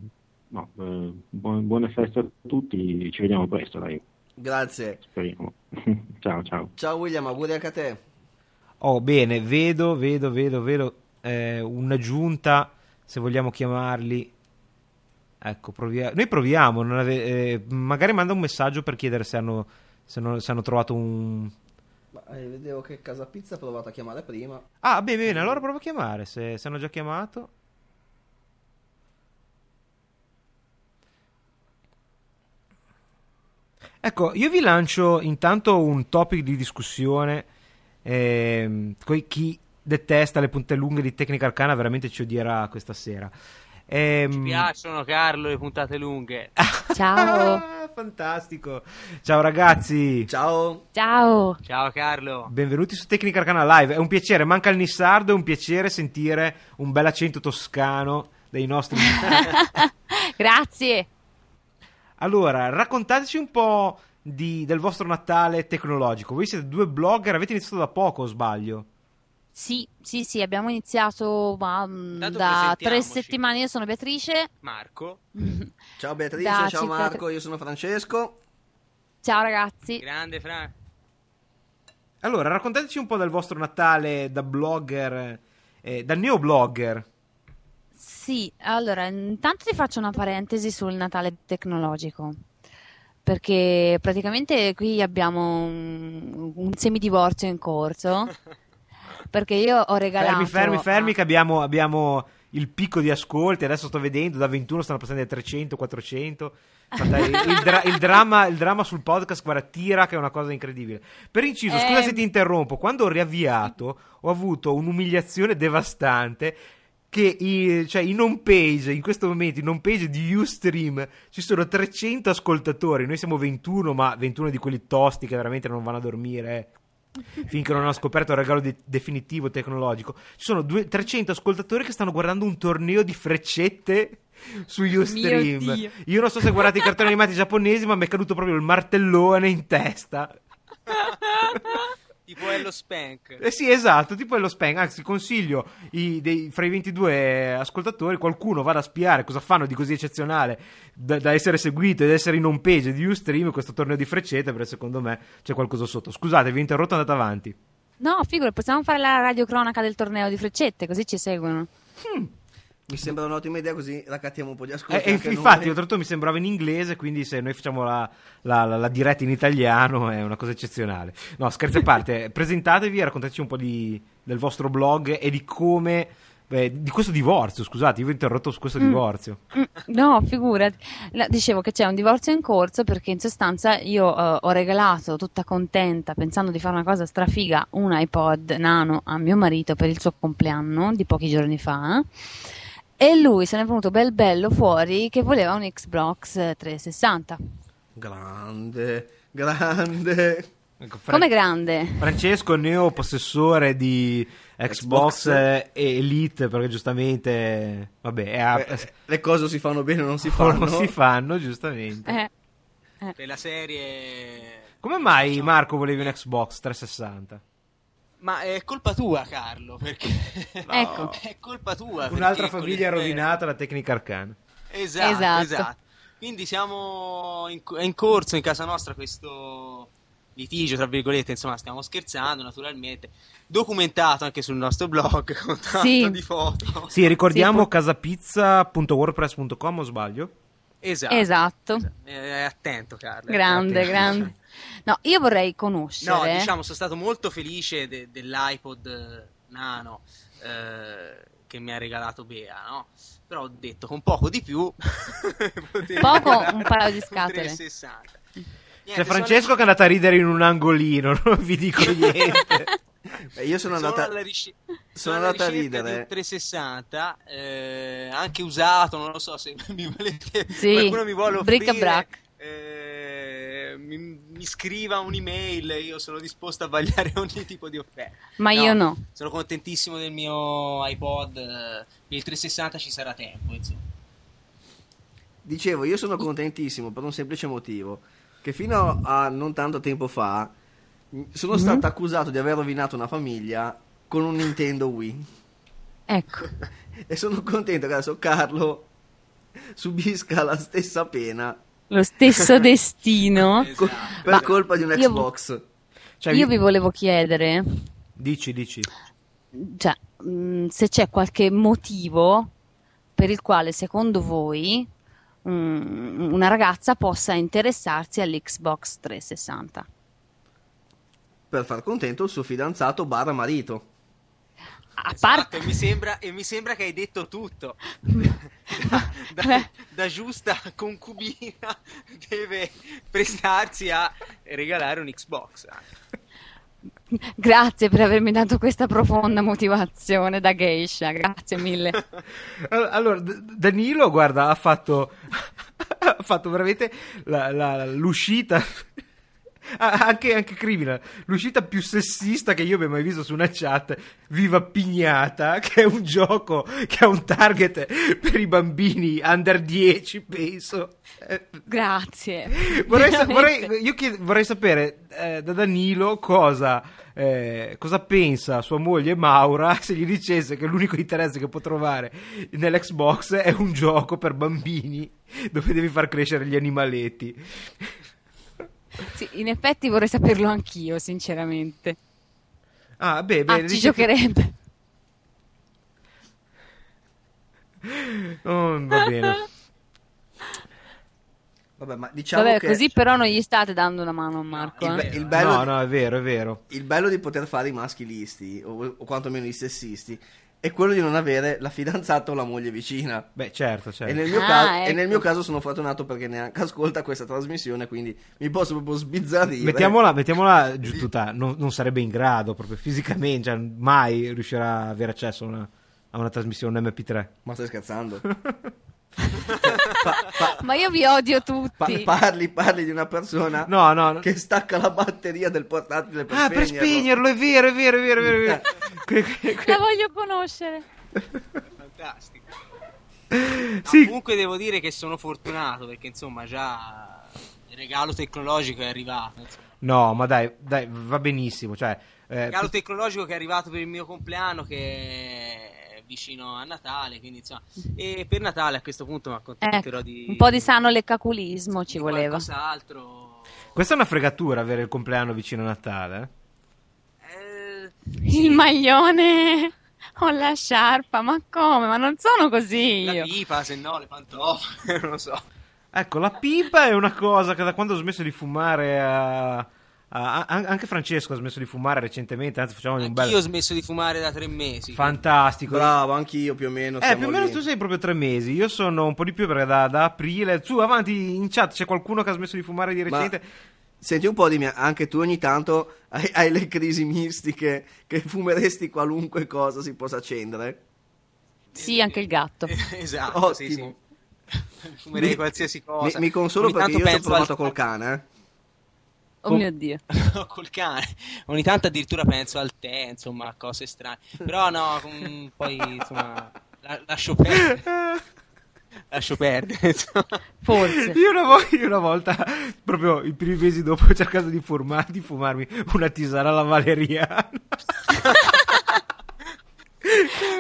no, eh, buone, buone feste a tutti, ci vediamo presto, dai. Grazie. Speriamo. <laughs> ciao, ciao. Ciao William, auguri anche a te. Oh, bene, vedo, vedo, vedo, vedo eh, un'aggiunta, se vogliamo chiamarli. Ecco, provia- noi proviamo, ave- eh, magari manda un messaggio per chiedere se hanno, se non, se hanno trovato un... Ma, eh, vedevo che Casa Pizza ha provato a chiamare prima. Ah, bene, bene, allora provo a chiamare, se, se hanno già chiamato. Ecco, io vi lancio intanto un topic di discussione. Ehm, chi detesta le punte lunghe di Tecnica Arcana veramente ci odierà questa sera. Ehm... Ci piacciono, Carlo, le puntate lunghe. <laughs> Ciao. Fantastico. Ciao ragazzi. Ciao. Ciao. Ciao Carlo. Benvenuti su Tecnica Arcana Live. È un piacere, manca il Nissardo, è un piacere sentire un bel accento toscano dei nostri... <laughs> <laughs> Grazie. Allora, raccontateci un po' di, del vostro Natale tecnologico. Voi siete due blogger, avete iniziato da poco, o sbaglio? Sì, sì, sì, abbiamo iniziato ma, mm, da tre settimane. Io sono Beatrice. Marco. <laughs> ciao Beatrice, da ciao Marco, io sono Francesco. Ciao ragazzi. Grande Fra. Allora, raccontateci un po' del vostro Natale da blogger, eh, da neoblogger. Sì, allora, intanto ti faccio una parentesi sul Natale tecnologico, perché praticamente qui abbiamo un, un semidivorzio in corso, <laughs> perché io ho regalato... Fermi, fermi, fermi, a... che abbiamo, abbiamo il picco di ascolti, adesso sto vedendo, da 21 stanno passando ai 300, 400... Il, il, dra- il, dramma, il, dramma, sul podcast, guarda, tira che è una cosa incredibile. Per inciso, eh... scusa se ti interrompo, quando ho riavviato ho avuto un'umiliazione devastante che i, cioè, in home page, in questo momento, in home page di Ustream ci sono 300 ascoltatori, noi siamo 21, ma 21 di quelli tosti che veramente non vanno a dormire finché non hanno scoperto il regalo de- definitivo tecnologico. Ci sono due, 300 ascoltatori che stanno guardando un torneo di freccette su Ustream. Io non so se guardate i cartoni animati giapponesi, ma mi è caduto proprio il martellone in testa. <laughs> Tipo Ello Spank. Eh sì, esatto, tipo Ello Spank. Anzi, consiglio i, dei, fra i 22 ascoltatori qualcuno vada a spiare cosa fanno di così eccezionale da, da essere seguito ed essere in home page di Ustream questo torneo di freccette, perché secondo me c'è qualcosa sotto. Scusate, vi ho interrotto, andate avanti. No, figura, possiamo fare la radiocronaca del torneo di freccette, così ci seguono. Hmm. Mi sembra un'ottima idea così raccattiamo un po' di ascolti. Eh, infatti, oltretutto mi sembrava in inglese, quindi se noi facciamo la, la, la, la, diretta in italiano è una cosa eccezionale. No, scherzi a parte, <laughs> presentatevi e raccontateci un po' di, del vostro blog e di come... Beh, di questo divorzio, scusate, io vi ho interrotto su questo mm. divorzio. Mm, no, figurati. Dicevo che c'è un divorzio in corso perché in sostanza io uh, ho regalato tutta contenta, pensando di fare una cosa strafiga, un iPod nano a mio marito per il suo compleanno di pochi giorni fa. E lui se ne è venuto bel bello fuori che voleva un Xbox 360. Grande, grande. Ecco, Fra- Come grande? Francesco neo possessore di Xbox, Xbox, Elite perché giustamente vabbè a... Beh, le cose si fanno bene o non si <laughs> fanno non si fanno giustamente eh. Eh. per la serie come mai Marco volevi un Xbox 360? Ma è colpa tua, Carlo, perché no. ecco. <laughs> è colpa tua. Un'altra famiglia rovinata la tecnica arcana. Esatto, esatto, esatto. Quindi siamo in, in, corso in casa nostra questo litigio, tra virgolette, insomma, stiamo scherzando naturalmente, documentato anche sul nostro blog <laughs> con tanto sì. di foto. Sì, ricordiamo sì, casapizza.wordpress.com o sbaglio? Esatto. Esatto. È attento, Carlo. Grande, attento. grande. <laughs> No, io vorrei conoscere. No, diciamo, sono stato molto felice de- dell'iPod Nano eh, che mi ha regalato Bea, no? Però ho detto con poco di più. <laughs> poco, un paio di scatole. 360. Niente, C'è Francesco sono... che è andato a ridere in un angolino, <laughs> non vi dico niente. Beh, io sono andata, sono ric- sono andata a ridere. 360, eh, anche usato, non lo so se <laughs> mi volete, sì, qualcuno mi vuole offrire. Eh, mi, mi, scriva un'email, io sono disposto a vagliare <laughs> ogni tipo di offerta. Ma no, io no. Sono contentissimo del mio iPod. Il 360 ci sarà tempo, insomma. Dicevo, io sono contentissimo per un semplice motivo, che fino a non tanto tempo fa sono mm-hmm. stato accusato di aver rovinato una famiglia con un Nintendo Wii. Ecco. <laughs> e sono contento che adesso Carlo subisca la stessa pena. Lo stesso <laughs> destino. esatto. Per Ma colpa di un Xbox. Io, cioè, io vi volevo chiedere. Dici, dici. Cioè, mh, mm, se c'è qualche motivo per il quale secondo voi um, una ragazza possa interessarsi all'Xbox 360. Per far contento il suo fidanzato barra marito. A esatto, parte... e, mi sembra, e mi sembra che hai detto tutto. <laughs> da, da, da, giusta concubina deve prestarsi a regalare un Xbox. Grazie per avermi dato questa profonda motivazione da geisha, grazie mille. <laughs> Allora, Danilo, guarda, ha fatto, <laughs> ha fatto veramente la, la, l'uscita <laughs> anche, anche Criminal, l'uscita più sessista che io abbia mai visto su una chat, Viva Pignata, <laughs> che è un gioco che ha un target per i bambini under 10, penso. Grazie. <laughs> Vorrei, sa- vorrei, io chied- vorrei sapere eh, da Danilo cosa, eh, cosa pensa sua moglie Maura se gli dicesse che l'unico interesse che può trovare nell'Xbox è un gioco per bambini dove devi far crescere gli animaletti. Sì, in effetti vorrei saperlo anch'io, sinceramente. Ah, beh, beh ah, ci giocherebbe. Che... <laughs> Oh, va bene. Vabbè, ma diciamo Vabbè, che... così però non gli state dando una mano a Marco. Il, be- il bello no, no, è vero, è vero. Il bello di poter fare i maschilisti, o, o quantomeno i sessisti, è quello di non avere la fidanzata o la moglie vicina. Beh, certo, certo. E nel mio, ah, caso, ecco. e nel mio caso sono fortunato perché neanche ascolta questa trasmissione, quindi mi posso proprio sbizzarrire. Mettiamola, mettiamola giù tutta, non, non, sarebbe in grado proprio fisicamente, cioè, mai riuscirà ad avere accesso a una, a una trasmissione MP3. Ma stai scherzando? <laughs> pa, pa, Ma io vi odio tutti. Pa, parli, parli di una persona no, no, no. che stacca la batteria del portatile per ah, spegnerlo. per spegnerlo, è vero, è vero, è vero. È vero, è vero. la voglio conoscere. Fantastico. Sì. comunque devo dire che sono fortunato perché insomma già il regalo tecnologico è arrivato. Insomma. No, ma dai, dai, va benissimo. Cioè, eh, il regalo tecnologico che è arrivato per il mio compleanno che vicino a Natale, quindi insomma, e per Natale a questo punto mi accontenterò ecco, di... Un po' di sano leccaculismo ci voleva. Qualcos'altro... Questa è una fregatura avere il compleanno vicino a Natale. Eh... Il maglione o la sciarpa, ma come? Ma non sono così io. La pipa, se no, le pantofole, <laughs> non lo so. Ecco, la pipa è una cosa che da quando ho smesso di fumare a Uh, anche Francesco ha smesso di fumare recentemente, anzi facciamo un bel... Io ho smesso di fumare da tre mesi. Fantastico. Bravo, anch'io più o meno. Eh, più o meno lì. tu sei proprio tre mesi. Io sono un po' di più perché da, da aprile... Su, avanti in chat c'è qualcuno che ha smesso di fumare di recente. Ma... Senti un po' di mia, anche tu ogni tanto hai, hai, le crisi mistiche che fumeresti qualunque cosa si possa accendere. Sì, anche il gatto. <laughs> esatto, Ottimo. sì, sì. Fumerei mi, qualsiasi cosa. Mi, mi consolo ogni perché io ci ho provato al... col cane, eh. Oh mio Dio. <laughs> col cane. Ogni tanto addirittura penso al tè, insomma, a cose strane. Però no, com- poi insomma, la- lascio perdere. lascio perdere. Forse. Io una, vo- io una, volta, proprio i primi mesi dopo, ho cercato di, fumar- di fumarmi una tisana alla valeriana. <laughs>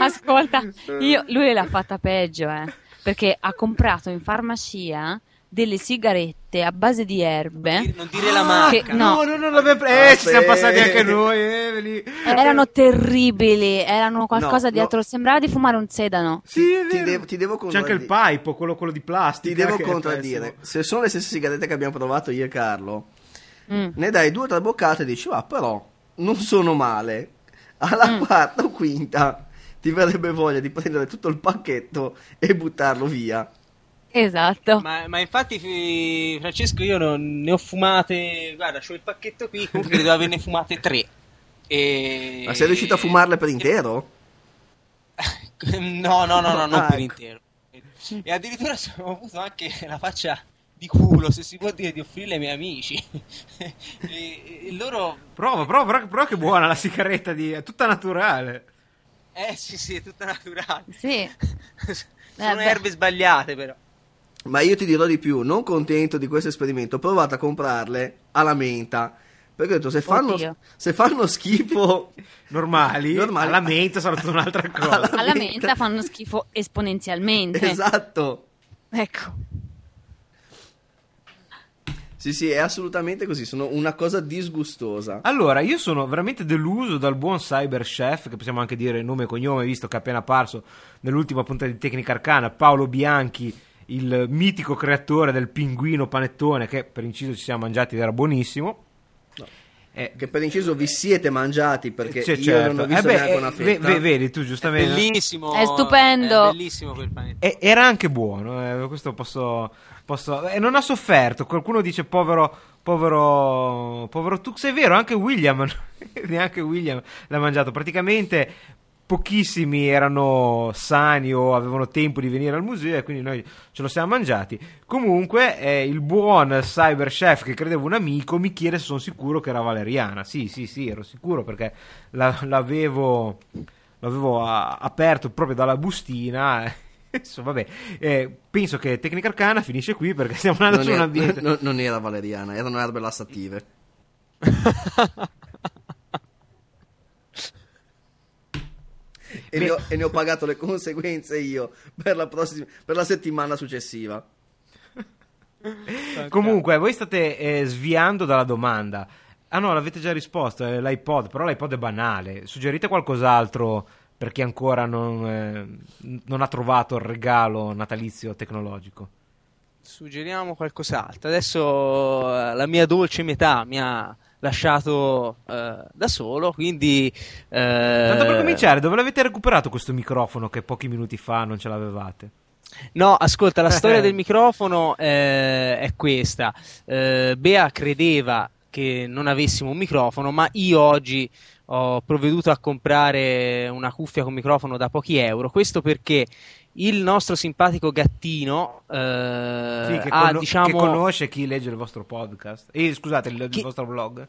Ascolta, io, lui l'ha fatta peggio, eh. Perché ha comprato in farmacia delle sigarette a base di erbe. Non dire la marca. Che, no, no, no, no eh, ci siamo passati anche noi. Eh, erano terribili, erano qualcosa no, dietro. No. Sembrava di fumare un sedano. Sì, ti, devo, ti devo C'è anche il pipe, quello, quello di plastica. Ti devo contraddire. Se sono le stesse sigarette che abbiamo provato io e Carlo, mm. ne dai due o tre boccate e dici, ah, però non sono male. Alla mm. quarta o quinta ti verrebbe voglia di prendere tutto il pacchetto e buttarlo via. Esatto. Ma, ma, infatti, Francesco, io non, ne ho fumate. Guarda, ho il pacchetto qui. Comunque devo averne fumate tre. E... Ma sei riuscito a fumarle per intero? <laughs> no, no, no, no, non ah, per ecco. intero. E addirittura <laughs> ho avuto anche la faccia di culo, se si può dire, di offrirle ai miei amici. <laughs> e, e loro... Prova, prova, prova, prova che buona la sigaretta, di... è tutta naturale. Eh sì, sì, è tutta naturale. Sì. Sono eh, erbe sbagliate però. Ma io ti dirò di più, non contento di questo esperimento, ho provato a comprarle alla menta. Perché ho detto, se fanno, se fanno schifo <laughs> normali, normali, alla menta sarà tutta un'altra <laughs> cosa. Alla, alla menta. menta fanno schifo esponenzialmente. Esatto. Ecco. Sì, sì, è assolutamente così, sono una cosa disgustosa. Allora, io sono veramente deluso dal buon Cyber Chef, che possiamo anche dire nome e cognome, visto che è appena apparso nell'ultima puntata di Tecnica Arcana, Paolo Bianchi, il mitico creatore del pinguino panettone, che per inciso ci siamo mangiati ed era buonissimo. Eh, che per inciso vi siete mangiati perché io certo. non ho visto eh beh, neanche una fetta. V- vedi tu giustamente. È bellissimo. È stupendo. È bellissimo quel panettone. era anche buono, eh, questo posso, posso... E non ha sofferto. Qualcuno dice povero povero povero Tux è vero anche William <laughs> neanche William l'ha mangiato praticamente pochissimi erano sani o avevano tempo di venire al museo e quindi noi ce lo siamo mangiati. Comunque eh, il buon cyber chef che credevo un amico mi chiede se sono sicuro che era valeriana. Sì, sì, sì, ero sicuro perché la, l'avevo, l'avevo a, aperto proprio dalla bustina. <laughs> Insomma, vabbè, eh, penso che Tecnica Arcana finisce qui perché stiamo andando non su un ambiente. Non, non era valeriana, erano erbe lassative. <laughs> e, ne ho, e, ne ho, pagato le conseguenze io per la, prossima, per la settimana successiva. Comunque, voi state eh, sviando dalla domanda. Ah no, l'avete già risposto, è l'iPod, però l'iPod è banale. Suggerite qualcos'altro per chi ancora non, eh, non ha trovato il regalo natalizio tecnologico. Suggeriamo qualcos'altro. Adesso eh, la mia dolce metà mi ha lasciato eh, da solo. Quindi, eh... tanto per cominciare, dove l'avete recuperato questo microfono che pochi minuti fa non ce l'avevate? No, ascolta, la <laughs> storia del microfono eh, è questa. Eh, Bea credeva che non avessimo un microfono, ma io oggi ho provveduto a comprare una cuffia con microfono da pochi euro. Questo perché il nostro simpatico gattino eh, sì, che, ha, con- diciamo... che conosce chi legge il vostro podcast, eh, scusate, il, chi... il vostro blog.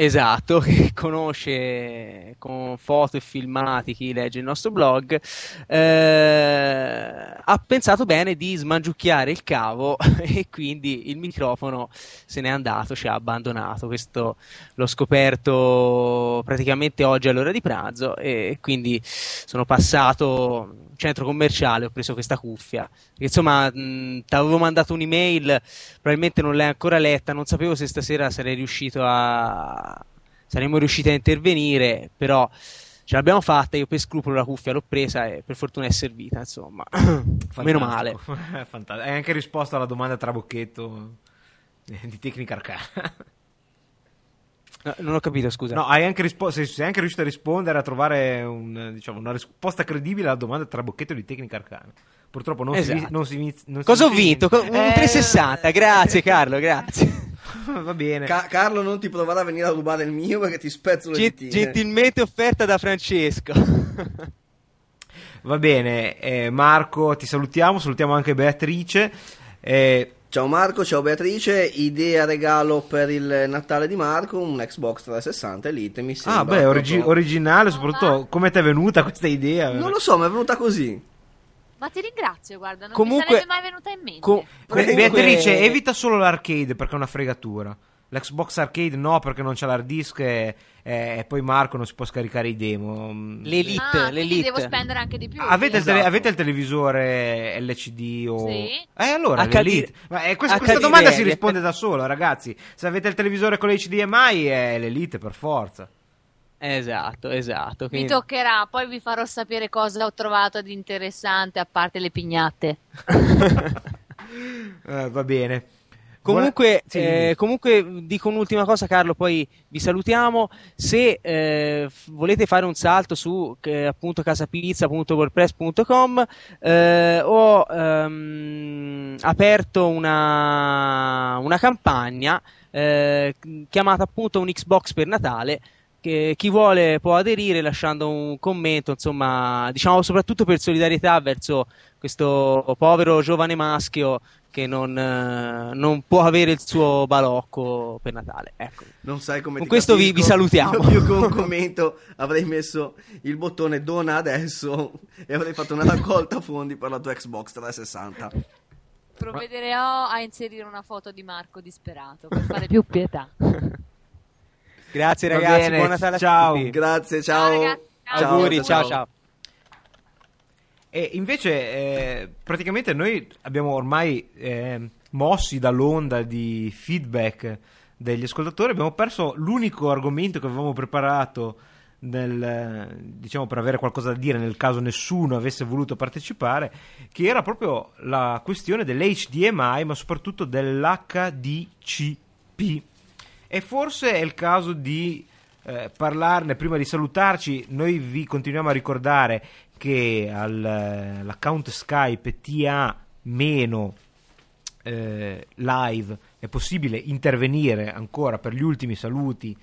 Esatto, <laughs> che conosce con foto e filmati chi legge il nostro blog, eh, ha pensato bene di smangiucchiare il cavo <laughs> e quindi il microfono se n'è andato, ci ha abbandonato. Questo l'ho scoperto praticamente oggi all'ora di pranzo e quindi sono passato centro commerciale ho preso questa cuffia. Insomma, ti avevo mandato un'email, probabilmente non l'hai ancora letta, non sapevo se stasera sarei riuscito a... saremmo riusciti a intervenire, però ce l'abbiamo fatta, io per scrupolo la cuffia l'ho presa e per fortuna è servita, insomma. <clears throat> Meno male. <laughs> Fantastico. Hai anche risposto alla domanda trabocchetto di tecnica arcana. No, non ho capito, scusa. No, hai anche, rispo- sei, sei anche riuscito a rispondere, a trovare un, diciamo, una risposta credibile alla domanda tra bocchetto di tecnica arcana. Purtroppo non esatto. si, non si, non Cosa ho vinto? Un eh... 360, grazie Carlo, grazie. <laughs> Va bene. Ca- Carlo, non ti provare a venire a rubare il mio perché ti spezzo le Gent- Gentilmente offerta da Francesco. Va bene, eh, Marco, ti salutiamo, salutiamo anche Beatrice. Eh, Ciao Marco, ciao Beatrice, idea regalo per il Natale di Marco, un Xbox 360 Elite, mi sembra. Ah beh, origi- originale, soprattutto come ti è venuta questa idea? Non lo so, mi è venuta così. Ma ti ringrazio, guarda, non comunque, mi sarebbe mai venuta in mente. Com- Beatrice, evita solo l'arcade perché è una fregatura. L'Xbox Arcade no perché non c'è l'hard disk e, e, poi Marco non si può scaricare i demo. L'Elite, ah, l'Elite. devo spendere anche di più. Avete, il, tele- avete il, televisore LCD o... Sì. Eh allora, HD... l'Elite. Ma, eh, questa, questa domanda si risponde da solo, ragazzi. Se avete il televisore con l'HDMI è l'Elite per forza. Esatto, esatto. Quindi... Mi toccherà, poi vi farò sapere cosa ho trovato di interessante a parte le pignate. <laughs> eh, va bene. Comunque, sì. eh, comunque, dico un'ultima cosa, Carlo, poi vi salutiamo. Se eh, volete fare un salto su eh, appunto casapizza.wordpress.com, eh, ho ehm, aperto una, una campagna eh, chiamata appunto un Xbox per Natale che chi vuole può aderire lasciando un commento, insomma, diciamo soprattutto per solidarietà verso questo povero giovane maschio che non, eh, non, può avere il suo balocco per Natale. Ecco. Non sai come Con questo vi, vi, salutiamo. Io con un <laughs> commento avrei messo il bottone dona adesso e avrei fatto una raccolta fondi per la tua Xbox 360. Provvederò a inserire una foto di Marco disperato per fare più pietà. <laughs> Grazie ragazzi, buon Natale ciao. Grazie, ciao. Ciao, ragazzi, ciao. Auguri, ciao ciao. ciao. E invece, eh, praticamente noi abbiamo ormai eh, mossi dall'onda di feedback degli ascoltatori, abbiamo perso l'unico argomento che avevamo preparato nel, diciamo, per avere qualcosa da dire nel caso nessuno avesse voluto partecipare, che era proprio la questione dell'HDMI, ma soprattutto dell'HDCP. E forse è il caso di eh, parlarne prima di salutarci. Noi vi continuiamo a ricordare che all'account Skype TA eh, live è possibile intervenire ancora per gli ultimi saluti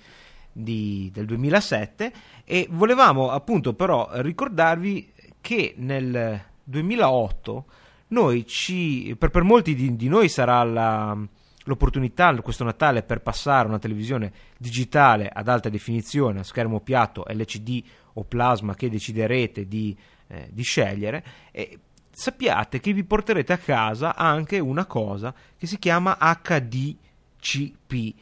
di, del 2007 e volevamo appunto però ricordarvi che nel 2008 noi ci, per, per molti di, di noi sarà la, l'opportunità questo Natale per passare una televisione digitale ad alta definizione a schermo piatto LCD o plasma che deciderete di, eh, di scegliere e sappiate che vi porterete a casa anche una cosa che si chiama HDCP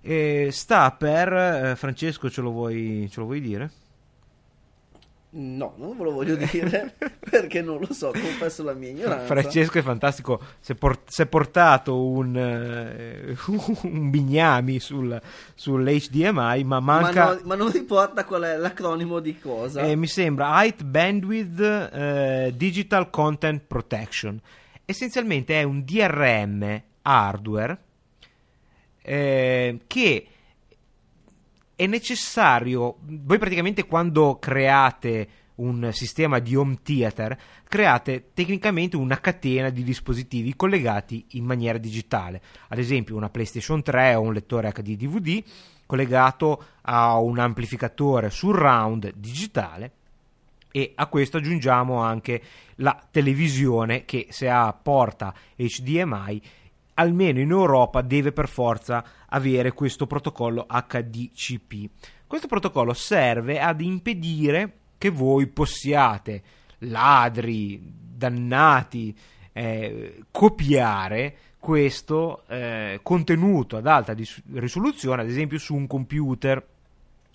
eh, sta per eh, Francesco ce lo vuoi, ce lo vuoi dire? No, non ve lo voglio dire <laughs> perché non lo so, confesso la mia ignoranza. Francesco è fantastico, si è, port- si è portato un, uh, <laughs> un bignami sul, sull'HDMI, ma manca... Ma, no, ma, non riporta qual è l'acronimo di cosa? Eh, mi sembra Height Bandwidth uh, Digital Content Protection. Essenzialmente è un DRM hardware eh, che è necessario, voi praticamente quando create un sistema di home theater, create tecnicamente una catena di dispositivi collegati in maniera digitale. Ad esempio una PlayStation 3 o un lettore HD DVD collegato a un amplificatore surround digitale e a questo aggiungiamo anche la televisione che se ha porta HDMI almeno in Europa deve per forza avere questo protocollo HDCP. Questo protocollo serve ad impedire che voi possiate, ladri, dannati, eh, copiare questo eh, contenuto ad alta dis- risoluzione, ad esempio su un computer.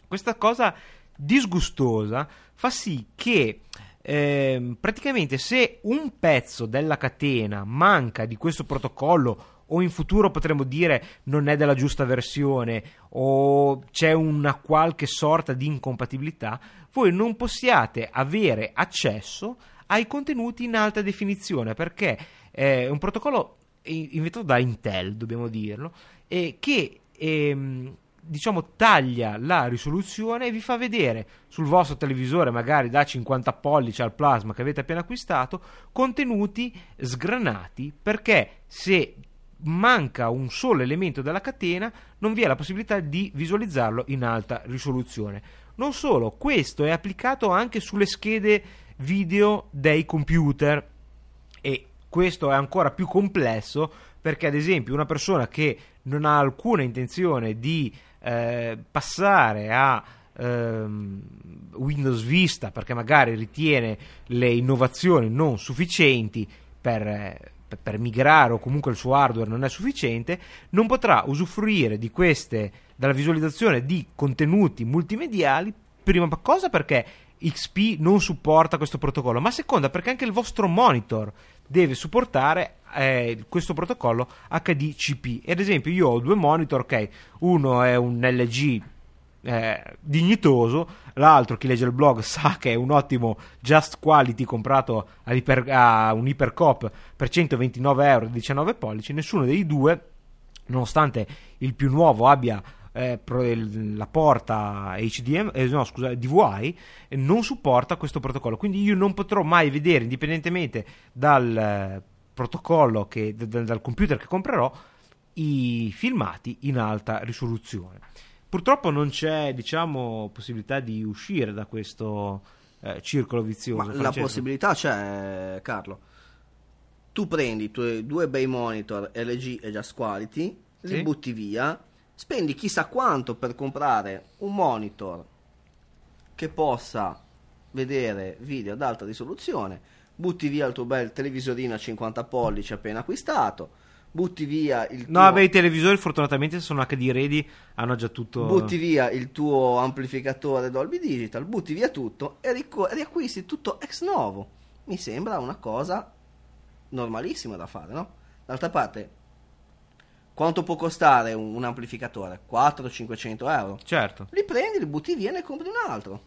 Questa cosa disgustosa fa sì che eh, praticamente se un pezzo della catena manca di questo protocollo o in futuro potremmo dire non è della giusta versione o c'è una qualche sorta di incompatibilità, voi non possiate avere accesso ai contenuti in alta definizione perché è un protocollo inventato da Intel, dobbiamo dirlo, che ehm, diciamo taglia la risoluzione e vi fa vedere sul vostro televisore magari da 50 pollici al plasma che avete appena acquistato contenuti sgranati perché se manca un solo elemento della catena non vi è la possibilità di visualizzarlo in alta risoluzione. Non solo questo è applicato anche sulle schede video dei computer. E questo è ancora più complesso perché ad esempio una persona che non ha alcuna intenzione di eh, passare a ehm, Windows Vista perché magari ritiene le innovazioni non sufficienti per, eh, per migrare o comunque il suo hardware non è sufficiente, non potrà usufruire di queste, dalla visualizzazione di contenuti multimediali, prima cosa perché XP non supporta questo protocollo, ma seconda perché anche il vostro monitor deve supportare eh, questo protocollo HDCP. Ad esempio, io ho due monitor, ok, uno è un LG eh, dignitoso, l'altro chi legge il blog <laughs> sa che è un ottimo Just Quality comprato a un Hypercop per 129 euro 19 pollici, nessuno dei due, nonostante il più nuovo abbia eh, la porta HDMI, eh, no, scusa, DVI, non supporta questo protocollo. Quindi io non potrò mai vedere, indipendentemente dal protocollo, che, d- dal computer che comprerò, i filmati in alta risoluzione. purtroppo non c'è, diciamo, possibilità di uscire da questo eh, circolo vizioso. Ma la possibilità c'è, Carlo. Tu prendi i tuoi due bei monitor LG e Just Quality, sì? li butti via, spendi chissà quanto per comprare un monitor che possa vedere video ad alta risoluzione, butti via il tuo bel televisorino a 50 pollici appena acquistato, butti via il tuo... No, vabbè, i televisori fortunatamente sono HD ready, hanno già tutto... Butti via il tuo amplificatore Dolby Digital, butti via tutto e, ric- riacquisti tutto ex novo. Mi sembra una cosa normalissima da fare, no? D'altra parte, quanto può costare un, un amplificatore? 400-500 euro? Certo. Li prendi, li butti via e ne compri un altro.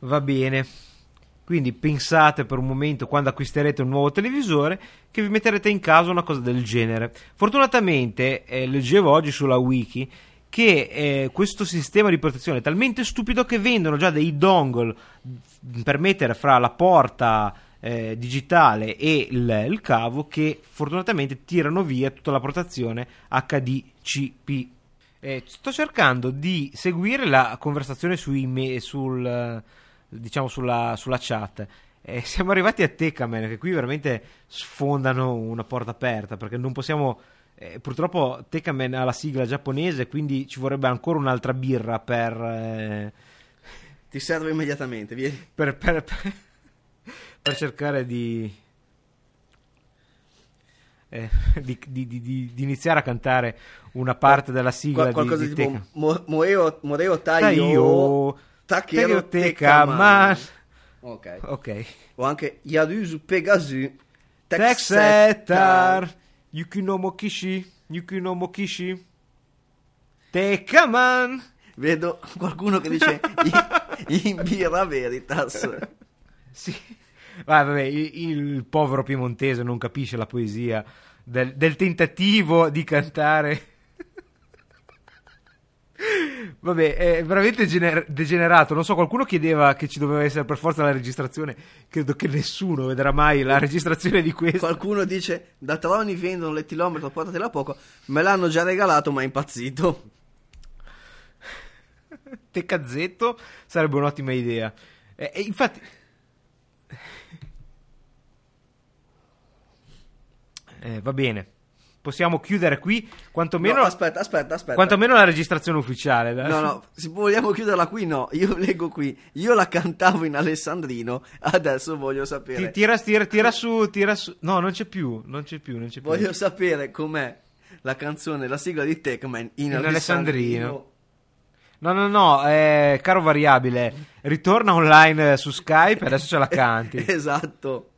Va bene. Quindi pensate per un momento quando acquisterete un nuovo televisore che vi metterete in casa una cosa del genere. Fortunatamente eh, leggevo oggi sulla wiki che eh, questo sistema di protezione è talmente stupido che vendono già dei dongle per mettere fra la porta eh, digitale e il, il, cavo che fortunatamente tirano via tutta la protezione HDCP. Eh, sto cercando di seguire la conversazione sui, sul diciamo sulla, sulla chat. E <laughs> siamo arrivati a Tecamen, che qui veramente sfondano una porta aperta, perché non possiamo... Eh, purtroppo Tecamen ha la sigla giapponese, quindi ci vorrebbe ancora un'altra birra per... Eh, Ti serve immediatamente, vieni. Per, per, per, per cercare di, eh, di, di, di, di, iniziare a cantare una parte della sigla Qual- qualcosa di, di tipo Mo- Moreo, Moreo Taio Takeroteca Man. Ok. Ok. O anche Yaruzu Pegasu. Texetar. Yuki no Mokishi. Yuki no Mokishi. Tekaman. Vedo qualcuno che dice in birra veritas. sì. Ah, vabbè, il, il, povero piemontese non capisce la poesia del, del tentativo di cantare Vabbè, è veramente gener- degenerato. Non so, qualcuno chiedeva che ci doveva essere per forza la registrazione. Credo che nessuno vedrà mai la registrazione di questo. Qualcuno dice: Da Troni vendono l'ettilometro, portatela poco. Me l'hanno già regalato, ma è impazzito. <laughs> Teccazzetto sarebbe un'ottima idea. E, e infatti. <laughs> Eh, va bene possiamo chiudere qui quantomeno no, aspetta aspetta aspetta quantomeno la registrazione ufficiale dai. no no se vogliamo chiuderla qui no io leggo qui io la cantavo in alessandrino adesso voglio sapere Ti, tira, tira, tira su tira su no non c'è più non c'è più non c'è più voglio sapere com'è la canzone la sigla di Techman in, in alessandrino. alessandrino No, no, no, eh, caro variabile, ritorna online su Skype e adesso ce la canti. <laughs> esatto.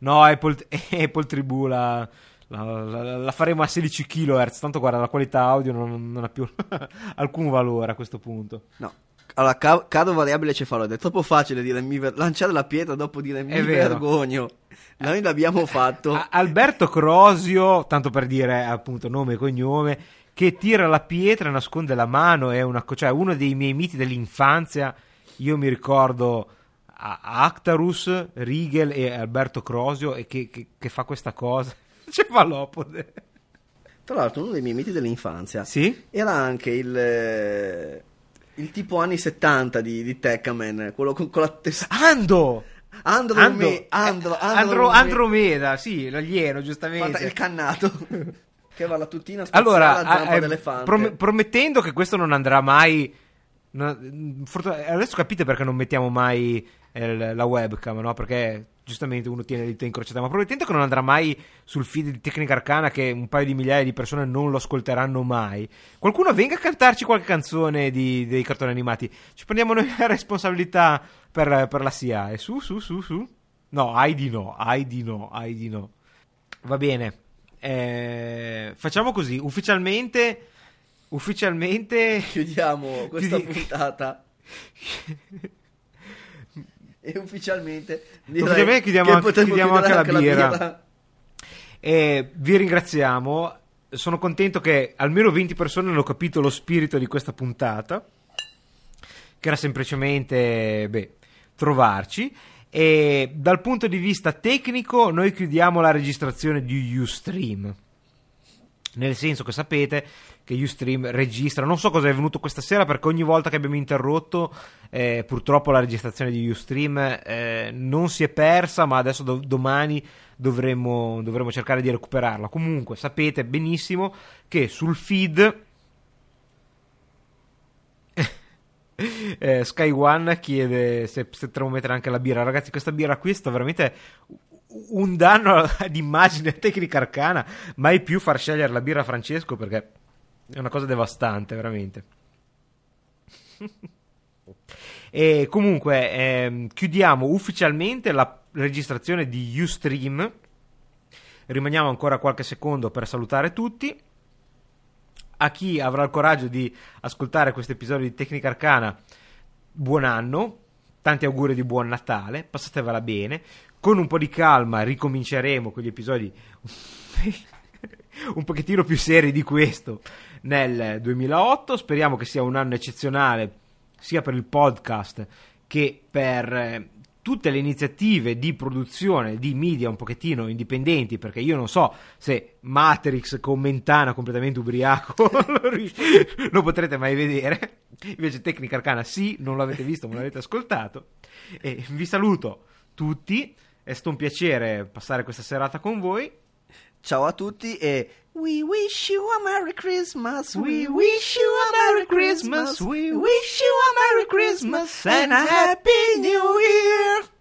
No, Apple, <laughs> Apple Tribula la, la, la, faremo a 16 kHz, tanto guarda la qualità audio non, non ha più <laughs> alcun valore a questo punto. No. Allora, ca- caro variabile cefaloide, è troppo facile dire mi ver- lanciare la pietra dopo dire mi vergogno. Noi l'abbiamo <laughs> fatto. Alberto Crosio, tanto per dire appunto nome e cognome, che tira la pietra e nasconde la mano, è una, cioè, uno dei miei miti dell'infanzia. Io mi ricordo a Actarus, Rigel e Alberto Crosio e che, che, che fa questa cosa cefalopode. Tra l'altro, uno dei miei miti dell'infanzia sì? era anche il, eh, il tipo anni 70 di, di Tekkaman, quello con, con la testa. Ando! Andro, Andro, me, Andro, Andro, Andro, Andromeda, sì, l'alieno, giustamente. Guarda, il cannato. <laughs> che va la tuttina allora, alla zampa eh, d'elefante. Prom- promettendo che questo non andrà mai... No, adesso capite perché non mettiamo mai eh, la webcam, no? Perché giustamente uno tiene le dita incrociate, ma promettendo che non andrà mai sul feed di Tecnica Arcana, che un paio di migliaia di persone non lo ascolteranno mai. Qualcuno venga a cantarci qualche canzone di, dei cartoni animati. Ci prendiamo noi la responsabilità per, per la SIA. su, su, su, su. No, ai di no, ai di no, ai di no. Va bene. Eh, facciamo così, ufficialmente... Ufficialmente... Chiudiamo questa chiudi... puntata. <laughs> <laughs> e ufficialmente ufficialmente chiudiamo, anche, chiudiamo anche, anche, la birra, la birra. E vi ringraziamo. Sono contento che almeno 20 persone hanno capito lo spirito di questa puntata che era semplicemente beh, trovarci. E dal punto di vista tecnico noi chiudiamo la registrazione di Ustream nel senso che sapete che Ustream registra. Non so cosa è venuto questa sera perché ogni volta che abbiamo interrotto, eh, purtroppo la registrazione di Ustream eh, non si è persa, ma adesso do- domani dovremo, dovremo cercare di recuperarla. Comunque sapete benissimo che sul feed <laughs> eh, Sky One chiede se, potremmo mettere anche la birra. Ragazzi, questa birra qui sta veramente un danno <laughs> d'immagine tecnica arcana. Mai più far scegliere la birra a Francesco perché è una cosa devastante, veramente. <laughs> e comunque ehm, chiudiamo ufficialmente la registrazione di Ustream. Rimaniamo ancora qualche secondo per salutare tutti. A chi avrà il coraggio di ascoltare questo episodio di Tecnica Arcana, buon anno, tanti auguri di buon Natale, passatevela bene. Con un po' di calma ricominceremo con gli episodi un pochettino più seri di questo nel 2008. Speriamo che sia un anno eccezionale sia per il podcast che per eh, tutte le iniziative di produzione di media un pochettino indipendenti, perché io non so se Matrix con Mentana completamente ubriaco <laughs> lo potrete mai vedere. Invece Tecnica Arcana sì, non l'avete visto, ma l'avete ascoltato. E vi saluto tutti, è stato un piacere passare questa serata con voi. Ciao a tutti e We wish you a Merry Christmas. We wish you a Merry Christmas. We wish you a Merry Christmas and a Happy New Year.